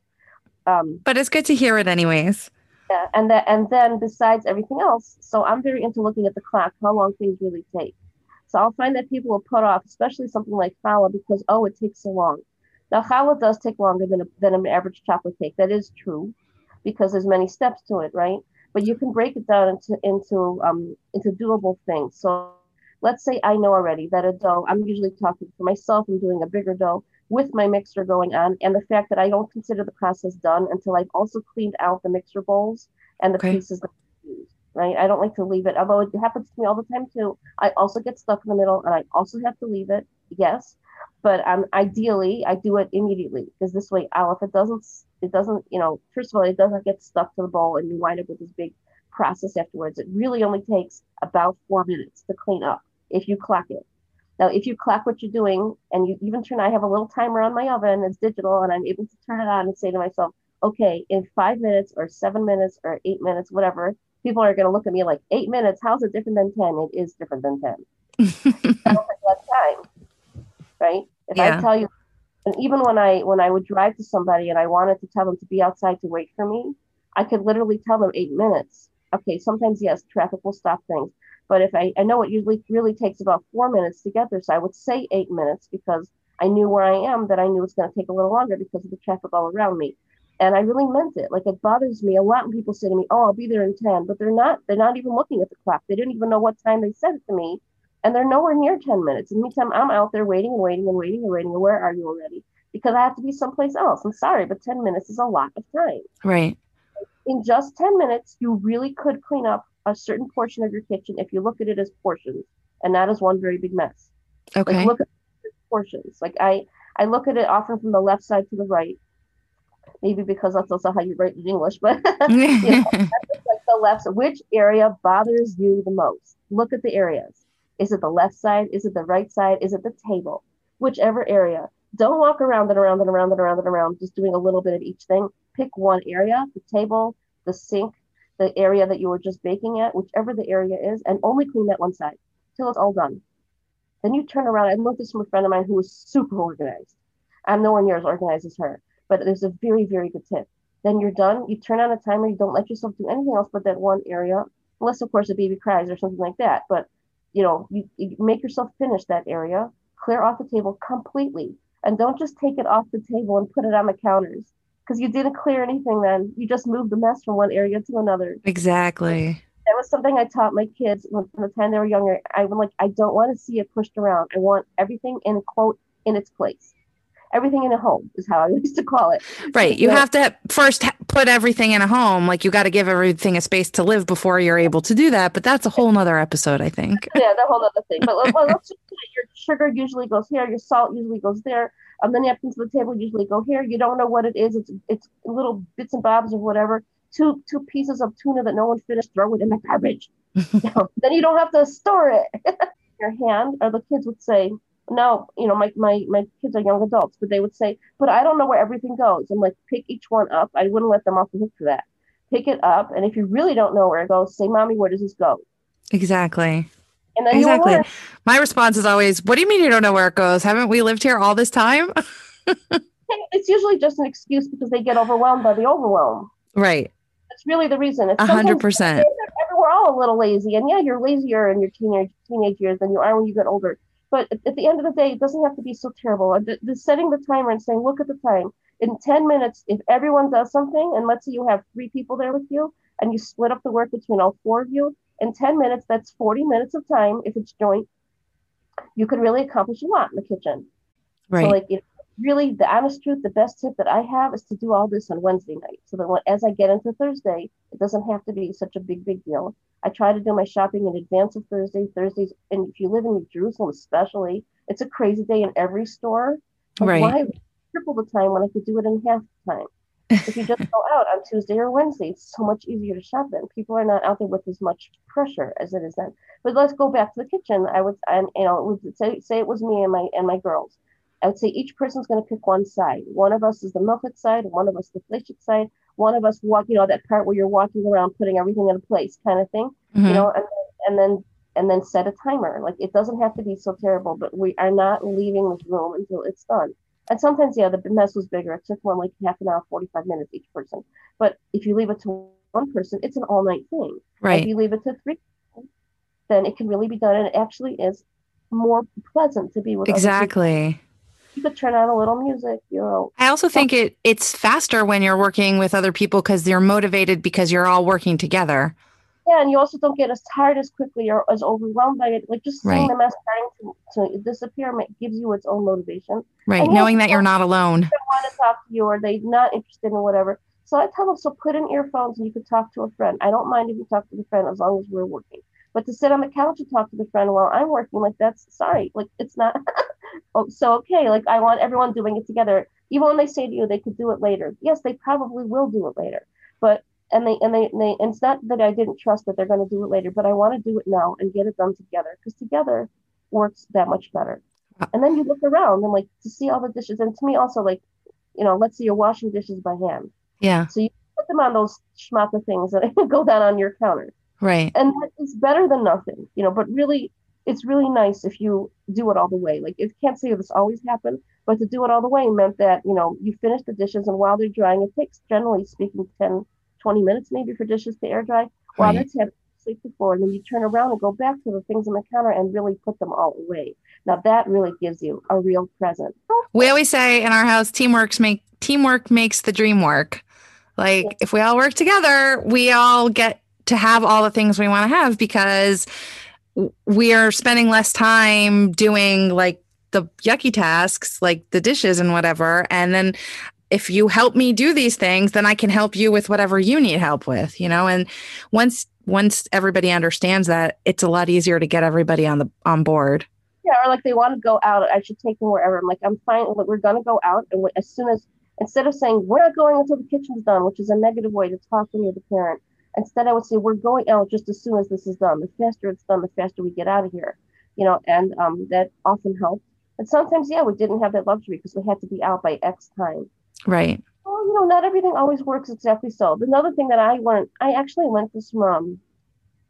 Um, but it's good to hear it anyways. Yeah, and that and then besides everything else, so I'm very into looking at the clock, how long things really take. So I'll find that people will put off, especially something like challah, because oh, it takes so long. Now challah does take longer than a, than an average chocolate cake. That is true, because there's many steps to it, right? But you can break it down into into um into doable things. So let's say I know already that a dough. I'm usually talking for myself. I'm doing a bigger dough with my mixer going on and the fact that I don't consider the process done until I've also cleaned out the mixer bowls and the okay. pieces that I use, right? I don't like to leave it, although it happens to me all the time too. I also get stuck in the middle and I also have to leave it, yes. But um, ideally, I do it immediately because this way, Al, if it doesn't, it doesn't, you know, first of all, it doesn't get stuck to the bowl and you wind up with this big process afterwards. It really only takes about four minutes to clean up if you clock it. Now, if you clock what you're doing and you even turn, I have a little timer on my oven, it's digital, and I'm able to turn it on and say to myself, okay, in five minutes or seven minutes or eight minutes, whatever, people are going to look at me like, eight minutes, how's it different than 10? It is different than 10. I time, right? If yeah. I tell you, and even when I when I would drive to somebody and I wanted to tell them to be outside to wait for me, I could literally tell them eight minutes. Okay, sometimes yes, traffic will stop things, but if I, I know it usually really takes about four minutes to get there, so I would say eight minutes because I knew where I am, that I knew it's going to take a little longer because of the traffic all around me. And I really meant it. Like it bothers me a lot when people say to me, "Oh, I'll be there in 10," but they're not. They're not even looking at the clock. They didn't even know what time they said it to me, and they're nowhere near 10 minutes. In the meantime, I'm out there waiting and waiting and waiting and waiting. And where are you already? Because I have to be someplace else. I'm sorry, but 10 minutes is a lot of time. Right. In just 10 minutes, you really could clean up a certain portion of your kitchen if you look at it as portions and that is one very big mess. Okay. Like look at portions. Like I, I look at it often from the left side to the right. Maybe because that's also how you write in English, but you know, like the left. Which area bothers you the most? Look at the areas. Is it the left side? Is it the right side? Is it the table? Whichever area. Don't walk around and around and around and around and around, just doing a little bit of each thing. Pick one area: the table, the sink, the area that you were just baking at, whichever the area is, and only clean that one side till it's all done. Then you turn around. I learned this from a friend of mine who was super organized. I'm nowhere near as organized as her, but there's a very, very good tip. Then you're done. You turn on a timer. You don't let yourself do anything else but that one area, unless of course a baby cries or something like that. But you know, you, you make yourself finish that area, clear off the table completely, and don't just take it off the table and put it on the counters because you didn't clear anything then. You just moved the mess from one area to another. Exactly. That was something I taught my kids from the time they were younger. I would like, I don't want to see it pushed around. I want everything in quote in its place. everything in a home is how I used to call it. Right. You Yeah. have to first put everything in a home. Like you got to give everything a space to live before you're able to do that. But that's a whole nother episode, I think. yeah, the whole other thing. But well, let's just say your sugar usually goes here, your salt usually goes there, and then napkins on the table usually go here. You don't know what it is. It's it's little bits and bobs or whatever. Two two pieces of tuna that no one finished, throw it in the garbage. Then you don't have to store it. your hand, or the kids would say, no, you know, my, my my kids are young adults, but they would say, but I don't know where everything goes. I'm like, pick each one up. I wouldn't let them off the hook for that. Pick it up, and if you really don't know where it goes, say, mommy, where does this go? Exactly. And then Exactly. My response is always, What do you mean you don't know where it goes? Haven't we lived here all this time? it's usually just an excuse because they get overwhelmed by the overwhelm. right. That's really the reason. It's A hundred percent. We're all a little lazy, and yeah, you're lazier in your teenage teenage years than you are when you get older. But at, at the end of the day, it doesn't have to be so terrible. The, the setting the timer and saying, look at the time. In ten minutes, if everyone does something, and let's say you have three people there with you, and you split up the work between all four of you, in ten minutes, that's forty minutes of time. If it's joint, you could really accomplish a lot in the kitchen. Right. So like it, really the honest truth, the best tip that I have is to do all this on Wednesday night. So that when, as I get into Thursday, it doesn't have to be such a big, big deal. I try to do my shopping in advance of Thursday. Thursdays, and if you live in Jerusalem especially, it's a crazy day in every store. Like, Right. Why triple the time when I could do it in half the time? If you just go out on Tuesday or Wednesday, it's so much easier to shop then. People are not out there with as much pressure as it is then. But let's go back to the kitchen. I would, and you know, it would say say it was me and my and my girls. I would say each person's going to pick one side. One of us is the milkit side, one of us the fleshik side, one of us walk, you know, that part where you're walking around putting everything in place, kind of thing. Mhm. You know, and, and then and then set a timer. Like it doesn't have to be so terrible, but we are not leaving this room until it's done. And sometimes, yeah, the mess was bigger. It took one like half an hour, 45 minutes each person. But if you leave it to one person, it's an all night thing. Right. If you leave it to three, then it can really be done. And it actually is more pleasant to be with. Exactly. You could turn on a little music, you know. I also think it it's faster when you're working with other people because you're motivated because you're all working together. And you also don't get as tired as quickly or as overwhelmed by it. Like just seeing Right. the mess starting to, to disappear gives you its own motivation. Right. And Knowing that you're not alone. want to talk to you or they're not interested in whatever. So I tell them, so put in earphones and you could talk to a friend. I don't mind if you talk to the friend as long as we're working. But to sit on the couch and talk to the friend while I'm working, like that's sorry, like it's not. oh, so okay, like I want everyone doing it together. Even when they say to you they could do it later, yes, they probably will do it later. But and they and they, and they and it's not that I didn't trust that they're going to do it later, but I want to do it now and get it done together because together works that much better. Ah. And then you look around and like to see all the dishes, and to me also like you know, let's say you're washing dishes by hand. Yeah. So you put them on those schmata things that go down on your counter. Right. And that is better than nothing, you know, but really it's really nice if you do it all the way. Like it can't say this always happened, but to do it all the way meant that, you know, you finish the dishes and while they're drying, it takes generally speaking 10, 20 minutes maybe for dishes to air dry. While Right. it's had sleep before, and then you turn around and go back to the things on the counter and really put them all away. Now that really gives you a real present. We always say in our house, teamwork make teamwork makes the dream work. Like if we all work together, we all get to have all the things we want to have because we are spending less time doing like the yucky tasks, like the dishes and whatever. And then if you help me do these things, then I can help you with whatever you need help with, you know? And once once everybody understands that, it's a lot easier to get everybody on the on board. Yeah, or like they want to go out, I should take them wherever. I'm like, I'm fine. We're gonna go out, and as soon as instead of saying we're not going until the kitchen's done, which is a negative way to talk when you're the parent, instead I would say we're going out just as soon as this is done. The faster it's done, the faster we get out of here. You know, and um, that often helped. And sometimes, yeah, we didn't have that luxury because we had to be out by X time. Right. Well, you know, not everything always works exactly so. Another thing that I learned, I actually learned this from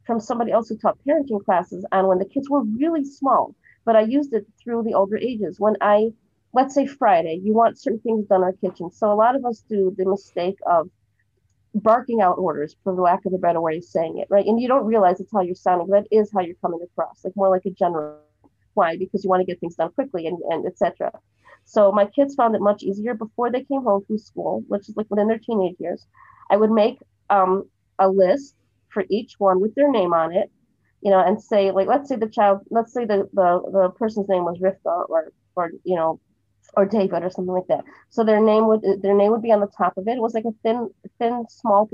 from somebody else who taught parenting classes on when the kids were really small, but I used it through the older ages. When I, let's say Friday, you want certain things done in our kitchen. So a lot of us do the mistake of barking out orders, for the lack of a better way of saying it, right? And you don't realize it's how you're sounding. That is how you're coming across, like more like a general. Why? Because you want to get things done quickly and, and etc. So my kids found it much easier before they came home from school, which is like within their teenage years. I would make um, a list for each one with their name on it, you know, and say like, let's say the child, let's say the the, the person's name was Rivka or or you know, or David or something like that. So their name would their name would be on the top of it. It was like a thin, thin, small,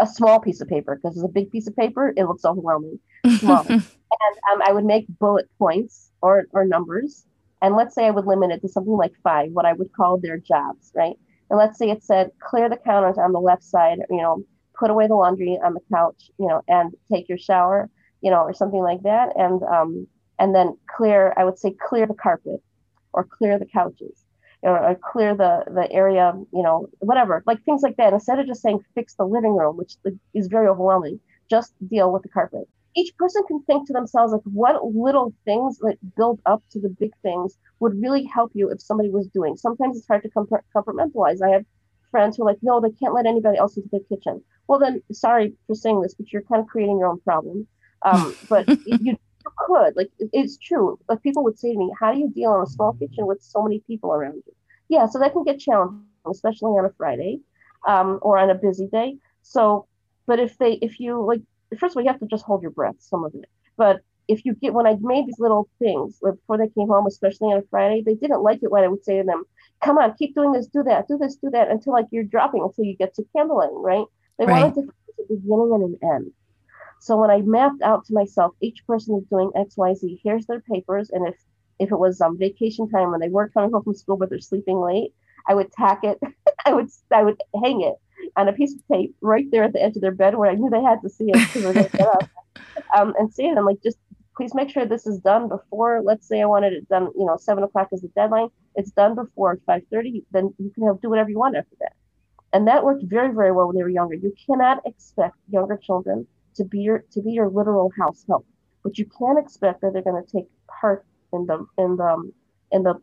a small piece of paper because it's a big piece of paper. It looks overwhelming, small. and um, I would make bullet points or or numbers, and let's say I would limit it to something like five, what I would call their jobs, right? And let's say it said clear the counters on the left side, you know, put away the laundry on the couch, you know, and take your shower, you know, or something like that, and um, and then clear. I would say clear the carpet or clear the couches or, or clear the the area you know whatever like things like that instead of just saying fix the living room which is very overwhelming just deal with the carpet each person can think to themselves like what little things that build up to the big things would really help you if somebody was doing sometimes it's hard to compartmentalize i have friends who are like no they can't let anybody else into their kitchen well then sorry for saying this but you're kind of creating your own problem um, but you could. Like it's true. Like people would say to me, "How do you deal in a small kitchen with so many people around you?" Yeah, so that can get challenging, especially on a Friday um, or on a busy day. So, but if they, if you like, first of all, you have to just hold your breath. Some of it, but if you get when I made these little things like, before they came home, especially on a Friday, they didn't like it when I would say to them, "Come on, keep doing this, do that, do this, do that," until like you're dropping until you get to candlelighting, right? They right. wanted to a beginning and an end. So when I mapped out to myself, each person is doing X, Y, Z. Here's their papers, and if if it was um, vacation time when they weren't coming home from school but they're sleeping late, I would tack it. I would I would hang it on a piece of tape right there at the edge of their bed where I knew they had to see it because they're going to get up um, and see it. I'm like, just please make sure this is done before. Let's say I wanted it done, you know, seven o'clock is the deadline. It's done before five thirty. Then you can have, do whatever you want after that. And that worked very very well when they were younger. You cannot expect younger children to be your to be your literal house help. But you can expect that they're going to take part in the in the in the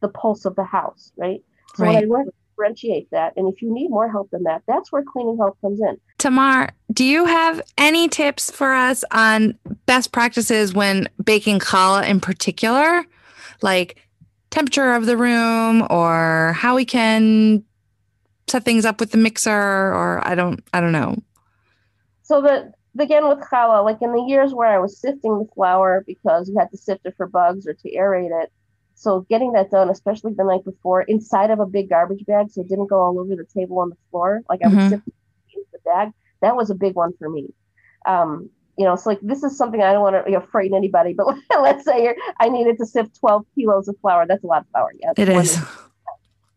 the pulse of the house, right? So right. when I learn differentiate that, and if you need more help than that, that's where cleaning help comes in. Tamar, do you have any tips for us on best practices when baking challah in particular, like temperature of the room or how we can set things up with the mixer or I don't I don't know. So the again with challah, like in the years where I was sifting the flour because you had to sift it for bugs or to aerate it. So getting that done, especially the night before, inside of a big garbage bag, so it didn't go all over the table on the floor. Like I would mm-hmm. into the bag. That was a big one for me. Um, you know, it's like this is something I don't want to you know, frighten anybody, but let's say I needed to sift 12 kilos of flour. That's a lot of flour. Yeah, it is.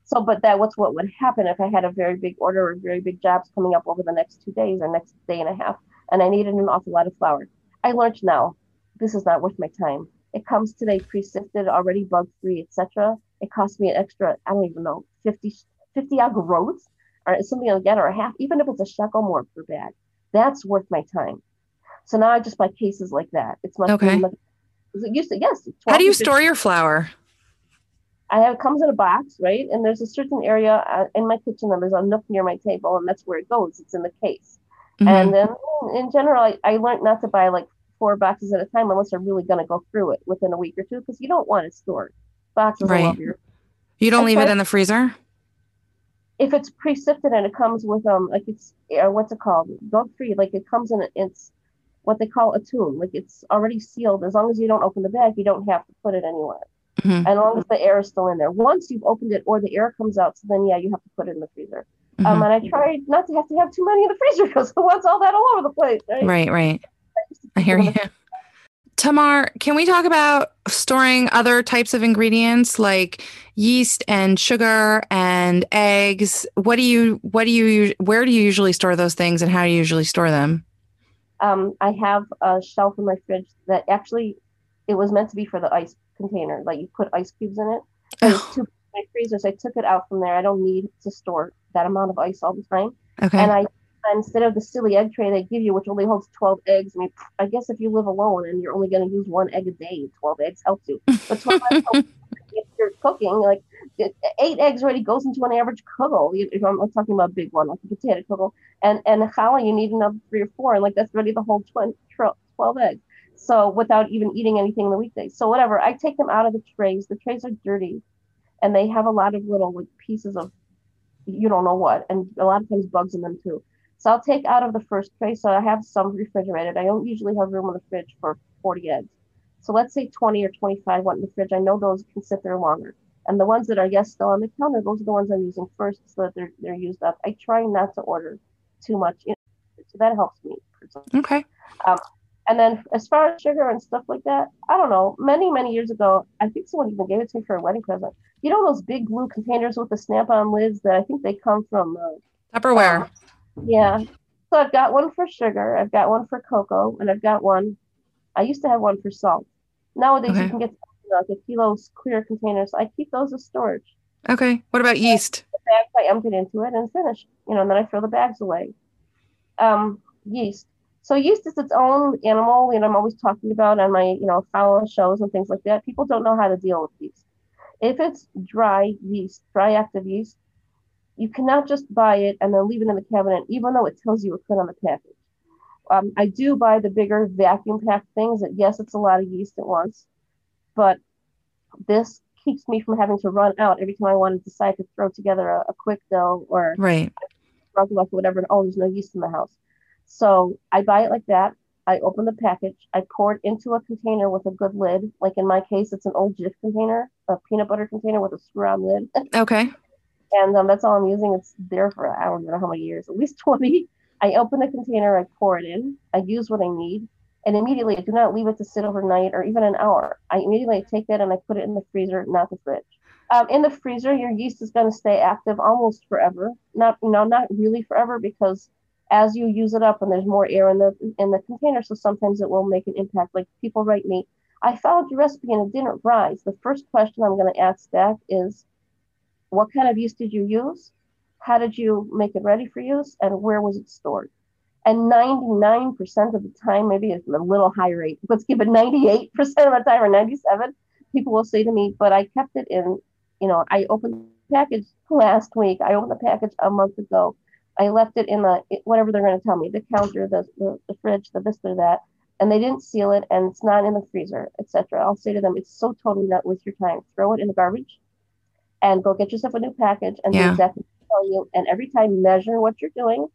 So, but that was what would happen if I had a very big order or very big jobs coming up over the next two days or next day and a half, and I needed an awful lot of flour. I learned now this is not worth my time. It comes today pre-sifted, already bug-free, etc. It costs me an extra, I don't even know, 50, 50 gross or something like that, or a half, even if it's a shekel more per bag. That's worth my time. So now I just buy cases like that. It's much okay. Much, it used to, yes. How do you store your flour? I have it comes in a box, right? And there's a certain area uh, in my kitchen that there's a nook near my table, and that's where it goes. It's in the case. Mm-hmm. And then in general, I, I learned not to buy like four boxes at a time unless I'm really going to go through it within a week or two because you don't want it stored. Boxes right. Your, you don't leave it in the freezer? If it's pre-sifted and it comes with um like it's uh, what's it called bug free like it comes in it's what they call a tune like it's already sealed as long as you don't open the bag you don't have to put it anywhere mm-hmm. as long as the air is still in there. Once you've opened it or the air comes out, so then yeah, you have to put it in the freezer. Um, mm-hmm. Um, and I try not to have to have too many in the freezer because who wants all that all over the place? Right, right. right. I hear you. Tamar, can we talk about storing other types of ingredients like yeast and sugar and eggs? What do you, what do you, where do you usually store those things and how do you usually store them? Um, I have a shelf in my fridge that actually it was meant to be for the ice container. Like you put ice cubes in it. It's my freezers. I took it out from there. I don't need to store that amount of ice all the time. Okay. And I instead of the silly egg tray they give you, which only holds 12 eggs. I mean, I guess if you live alone and you're only going to use one egg a day, 12 eggs helps you. But 12 eggs helps if you're cooking, like eight eggs already goes into an average kugel. If I'm talking about a big one, like a potato kugel, and and challah, you need another three or four, and like that's ready to hold 20, 12 eggs. So without even eating anything in the weekdays. So whatever, I take them out of the trays. The trays are dirty and they have a lot of little like pieces of you don't know what and a lot of times bugs in them too. So I'll take out of the first tray. So I have some refrigerated. I don't usually have room in the fridge for 40 eggs. So let's say 20 or 25 went in the fridge. I know those can sit there longer. And the ones that are yes still on the counter, those are the ones I'm using first so that they're they're used up. I try not to order too much, so that helps me. personally. Okay. And then as far as sugar and stuff like that, I don't know. Many, many years ago, I think someone even gave it to me for a wedding present. You know those big blue containers with the snap-on lids that I think they come from uh, Tupperware. Yeah. So I've got one for sugar, I've got one for cocoa, and I've got one. I used to have one for salt. Nowadays Okay. you can get like a kilo's clear containers. I keep those as storage. Okay. What about yeast? The bags I empty it into it and finish. You know, and then I throw the bags away. Um, yeast. So yeast is its own animal, and I'm always talking about on my, you know, follow shows and things like that. People don't know how to deal with yeast. If it's dry yeast, dry active yeast, you cannot just buy it and then leave it in the cabinet, even though it tells you it put on the package. Um, I do buy the bigger vacuum packed things. That yes, it's a lot of yeast at once, but this keeps me from having to run out every time I want to decide to throw together a, a quick dough or Right. struggle or whatever. And oh, there's no yeast in the house. So I buy it like that. I open the package. I pour it into a container with a good lid. Like in my case, it's an old Jif container, a peanut butter container with a screw-on lid. Okay. And um, that's all I'm using. It's there for I don't know how many years, at least 20. I open the container, I pour it in, I use what I need, and immediately I do not leave it to sit overnight or even an hour. I immediately take that and I put it in the freezer, not the fridge. Um, in the freezer, your yeast is going to stay active almost forever. Not you know not really forever because as you use it up and there's more air in the in the container, so sometimes it will make an impact. Like people write me, I followed your recipe and it didn't rise. The first question I'm going to ask back is, what kind of yeast did you use? How did you make it ready for use? And where was it stored? And 99% of the time, maybe it's a little high rate, let's give it 98% of the time or 97, people will say to me, but I kept it in, you know, I opened the package last week. I opened the package a month ago. I left it in the, whatever they're going to tell me, the counter, the, the, the fridge, the this or that. And they didn't seal it and it's not in the freezer, etc. I'll say to them, it's so totally not worth your time. Throw it in the garbage and go get yourself a new package and Yeah. do exactly what tell you. And every time measure what you're doing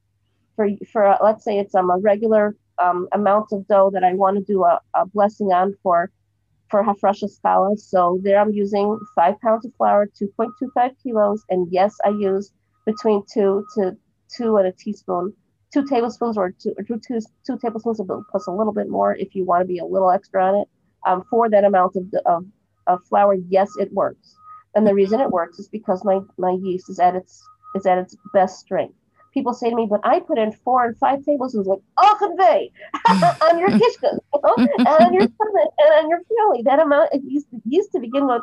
for for uh, let's say it's um a regular um amount of dough that I want to do a, a blessing on for for Hafrashas Challah. So there I'm using five pounds of flour, 2.25 kilos, and yes, I use between two to two and a teaspoon, two tablespoons or two or two, two, two tablespoons of plus a little bit more if you want to be a little extra on it. Um, for that amount of, of of flour, yes, it works. And the reason it works is because my, my yeast is at its is at its best strength. People say to me, but I put in four and five tablespoons, like, oh, convey on your kishkas, you know, and on your summit, and on your fioli. That amount of yeast, yeast to begin with,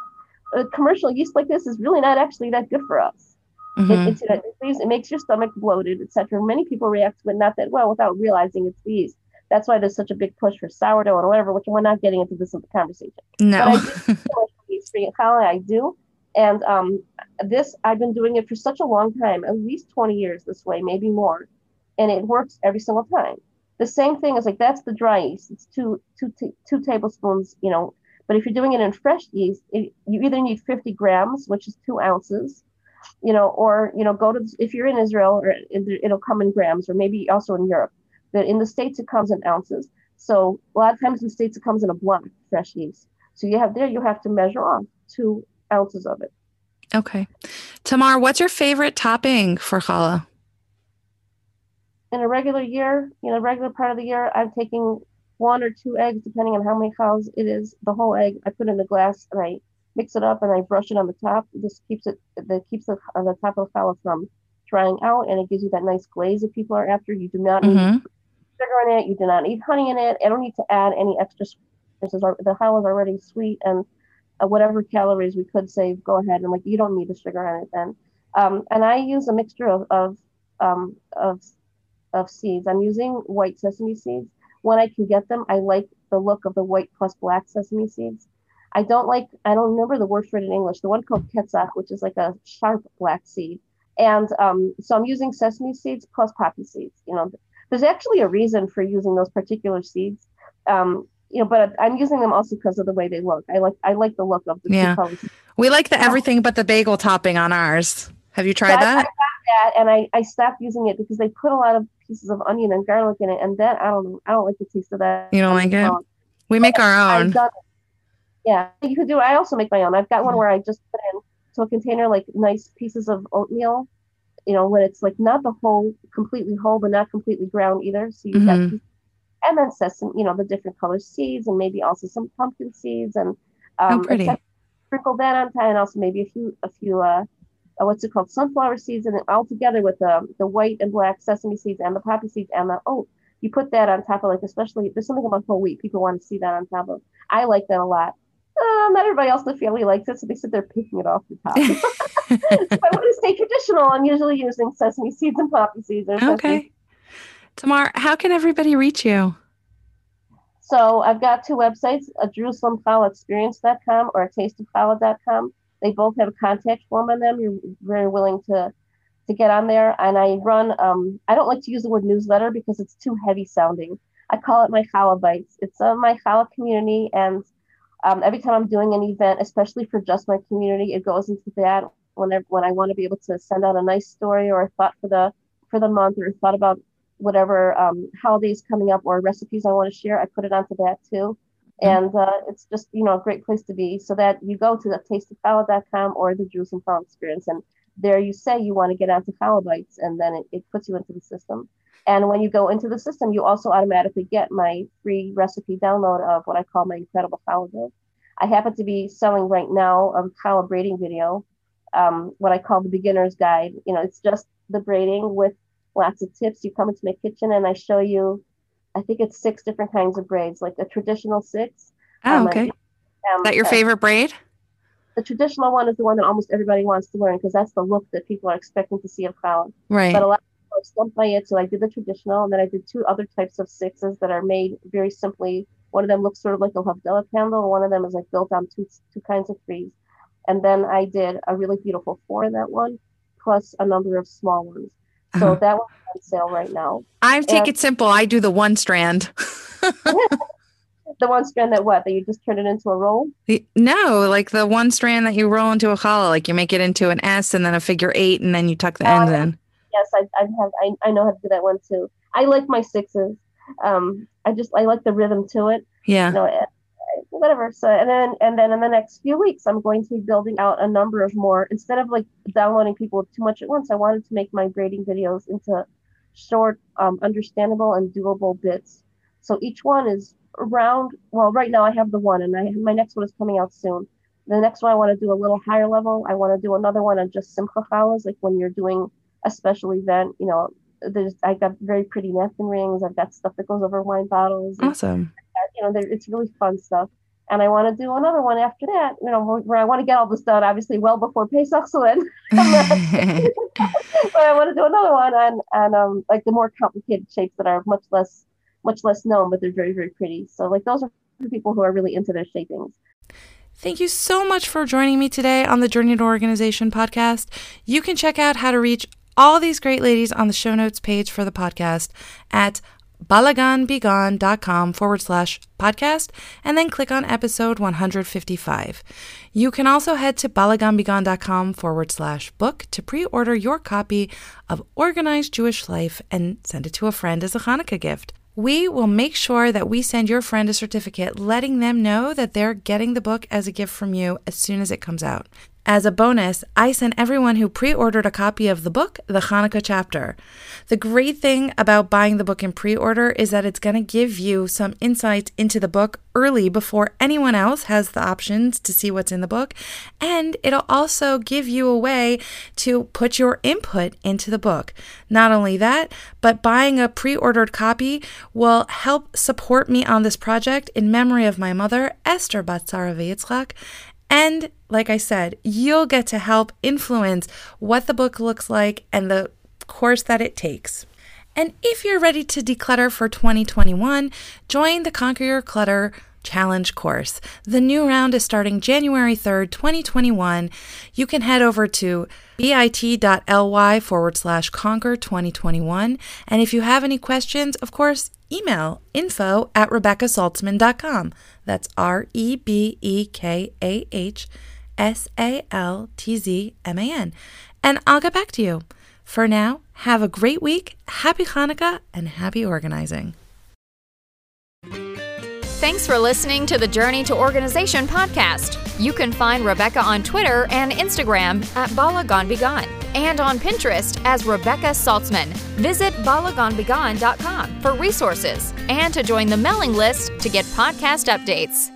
a commercial yeast like this is really not actually that good for us. Mhm. It, it, leaves- it makes your stomach bloated, etc. Many people react to it not that well without realizing it's yeast. That's why there's such a big push for sourdough and whatever, which we're not getting into this conversation No. yeast free challah I do. And um, this, I've been doing it for such a long time, at least 20 years this way, maybe more. And it works every single time. The same thing is like, that's the dry yeast. It's two, two, two, two tablespoons, you know. But if you're doing it in fresh yeast, it, you either need 50 grams, which is two ounces, you know, or, you know, go to, if you're in Israel, or it- it'll come in grams, or maybe also in Europe. But in the States, it comes in ounces. So a lot of times in the States, it comes in a block, fresh yeast. So you have there, you have to measure off two ounces of it. okay. Tamar, what's your favorite topping for challah? In a regular year, you know, regular part of the year, I'm taking one or two eggs, depending on how many cows it is. The whole egg, I put in a glass and I mix it up and I brush it on the top. This keeps it, that keeps the, uh, the top of the challah from drying out, and it gives you that nice glaze that people are after. You do not need Mhm. sugar in it. You do not need honey in it. I don't need to add any extra. sweet- This is the challah is already sweet, and whatever calories we could save, go ahead and like you don't need the sugar in it then. Um, and I use a mixture of of um, of of seeds. I'm using white sesame seeds when I can get them. I like the look of the white plus black sesame seeds. I don't like. I don't remember the word for it in English. The one called ketzach, which is like a sharp black seed. And um, so I'm using sesame seeds plus poppy seeds. You know, there's actually a reason for using those particular seeds. Um, you know, but I'm using them also because of the way they look. I like I like the look of the Yeah. colors. We like the everything but the bagel topping on ours. Have you tried So I- I that? got that, and I, I stopped using it because they put a lot of pieces of onion and garlic in it, and that I don't know. I don't like the taste of that. You don't like it? Um, We make our own. Yeah, you could do. I also make my own. I've got one where I just put in to a container like nice pieces of oatmeal. You know, when it's like not the whole, completely whole, but not completely ground either. So you got, Mhm. And then sesame, you know, the different color seeds, and maybe also some pumpkin seeds, and um, Oh, pretty. sprinkle that on top, and also maybe a few, a few, uh, uh, what's it called, sunflower seeds, and then all together with the the white and black sesame seeds and the poppy seeds and the oat. You put that on top of like, especially there's something about whole wheat. People want to see that on top of. I like that a lot. Uh, not everybody else in the family likes it, so they sit there picking it off the top. so I want to stay traditional. I'm usually using sesame seeds and poppy seeds. Or okay. Tamar, how can everybody reach you? So I've got two websites, a JerusalemChallahExperience.com or a tasteofchallah.com. They both have a contact form on them. You're very willing to to get on there. And I run, um, I don't like to use the word newsletter because it's too heavy sounding. I call it my challah bites. It's uh, my challah community. And um, every time I'm doing an event, especially for just my community, it goes into that whenever when I want to be able to send out a nice story or a thought for the for the month or a thought about whatever um, holidays coming up or recipes I want to share, I put it onto that too. And uh, it's just, you know, a great place to be so that you go to the tasteofchallah.com or the Jerusalem Challah Experience. And there you say you want to get onto challah bites and then it, it puts you into the system. And when you go into the system, you also automatically get my free recipe download of what I call my incredible dough. I happen to be selling right now a challah braiding video, um, what I call the beginner's guide. You know, it's just the braiding with lots of tips. You come into my kitchen and I show you, I think it's six different kinds of braids, like a traditional six. Oh, um, okay. um, Is that your uh, favorite braid? The traditional one is the one that almost everybody wants to learn because that's the look that people are expecting to see of challah. Right. But a lot of people are stumped by it. So I did the traditional, and then I did two other types of sixes that are made very simply. One of them looks sort of like a Havdalah candle, and one of them is like built on two two kinds of threes. And then I did a really beautiful four in that one, plus a number of small ones. So Uh-huh. that one's on sale right now. I take and- it simple. I do the one strand. The one strand that what that you just turn it into a roll. The- no, like the one strand that you roll into a challah, like you make it into an S and then a figure eight, and then you tuck the Oh, ends in. Yes, I, I have. I, I know how to do that one too. I like my sixes. Um, I just I like the rhythm to it. Yeah. you know, whatever. So and then and then in the next few weeks, I'm going to be building out a number of more. Instead of like downloading people too much at once, I wanted to make my grading videos into short, um, understandable and doable bits. So each one is around. Well, right now I have the one, and I my next one is coming out soon. The next one I want to do a little higher level. I want to do another one on just simcha challahs, like when you're doing a special event. You know, there's I got very pretty napkin rings. I've got stuff that goes over wine bottles. and Awesome. you know, it's really fun stuff. And I want to do another one after that, you know, where- I want to get all this done, obviously, well before Pesach. So then, but I want to do another one on, on um, like the more complicated shapes that are much less, much less known, but they're very, very pretty. So like those are for people who are really into their shapings. Thank you so much for joining me today on the Journey to Organization podcast. You can check out how to reach all these great ladies on the show notes page for the podcast at balaganbegone.com forward slash podcast and then click on episode 155. You can also head to balaganbegone.com forward slash book to pre order your copy of Organized Jewish Life and send it to a friend as a Hanukkah gift. We will make sure that we send your friend a certificate letting them know that they're getting the book as a gift from you as soon as it comes out. As a bonus, I sent everyone who pre ordered a copy of the book the Hanukkah chapter. The great thing about buying the book in pre order is that it's going to give you some insights into the book early before anyone else has the options to see what's in the book. And it'll also give you a way to put your input into the book. Not only that, but buying a pre ordered copy will help support me on this project in memory of my mother, Esther Batsara Yitzchak. And like I said, you'll get to help influence what the book looks like and the course that it takes. And if you're ready to declutter for 2021, join the Conquer Your Clutter Challenge course. The new round is starting January 3rd, 2021. You can head over to bit.ly forward slash conquer 2021. And if you have any questions, of course, email info at rebekahsaltzman.com. That's R E B E K A H S A L T Z M A N. And I'll get back to you. For now, have a great week, happy Hanukkah, and happy organizing. Thanks for listening to the Journey to Organization podcast. You can find Rebekah on Twitter and Instagram at Bala Gone and on Pinterest as Rebekah Saltzman. Visit balaganbegone.com for resources and to join the mailing list to get podcast updates.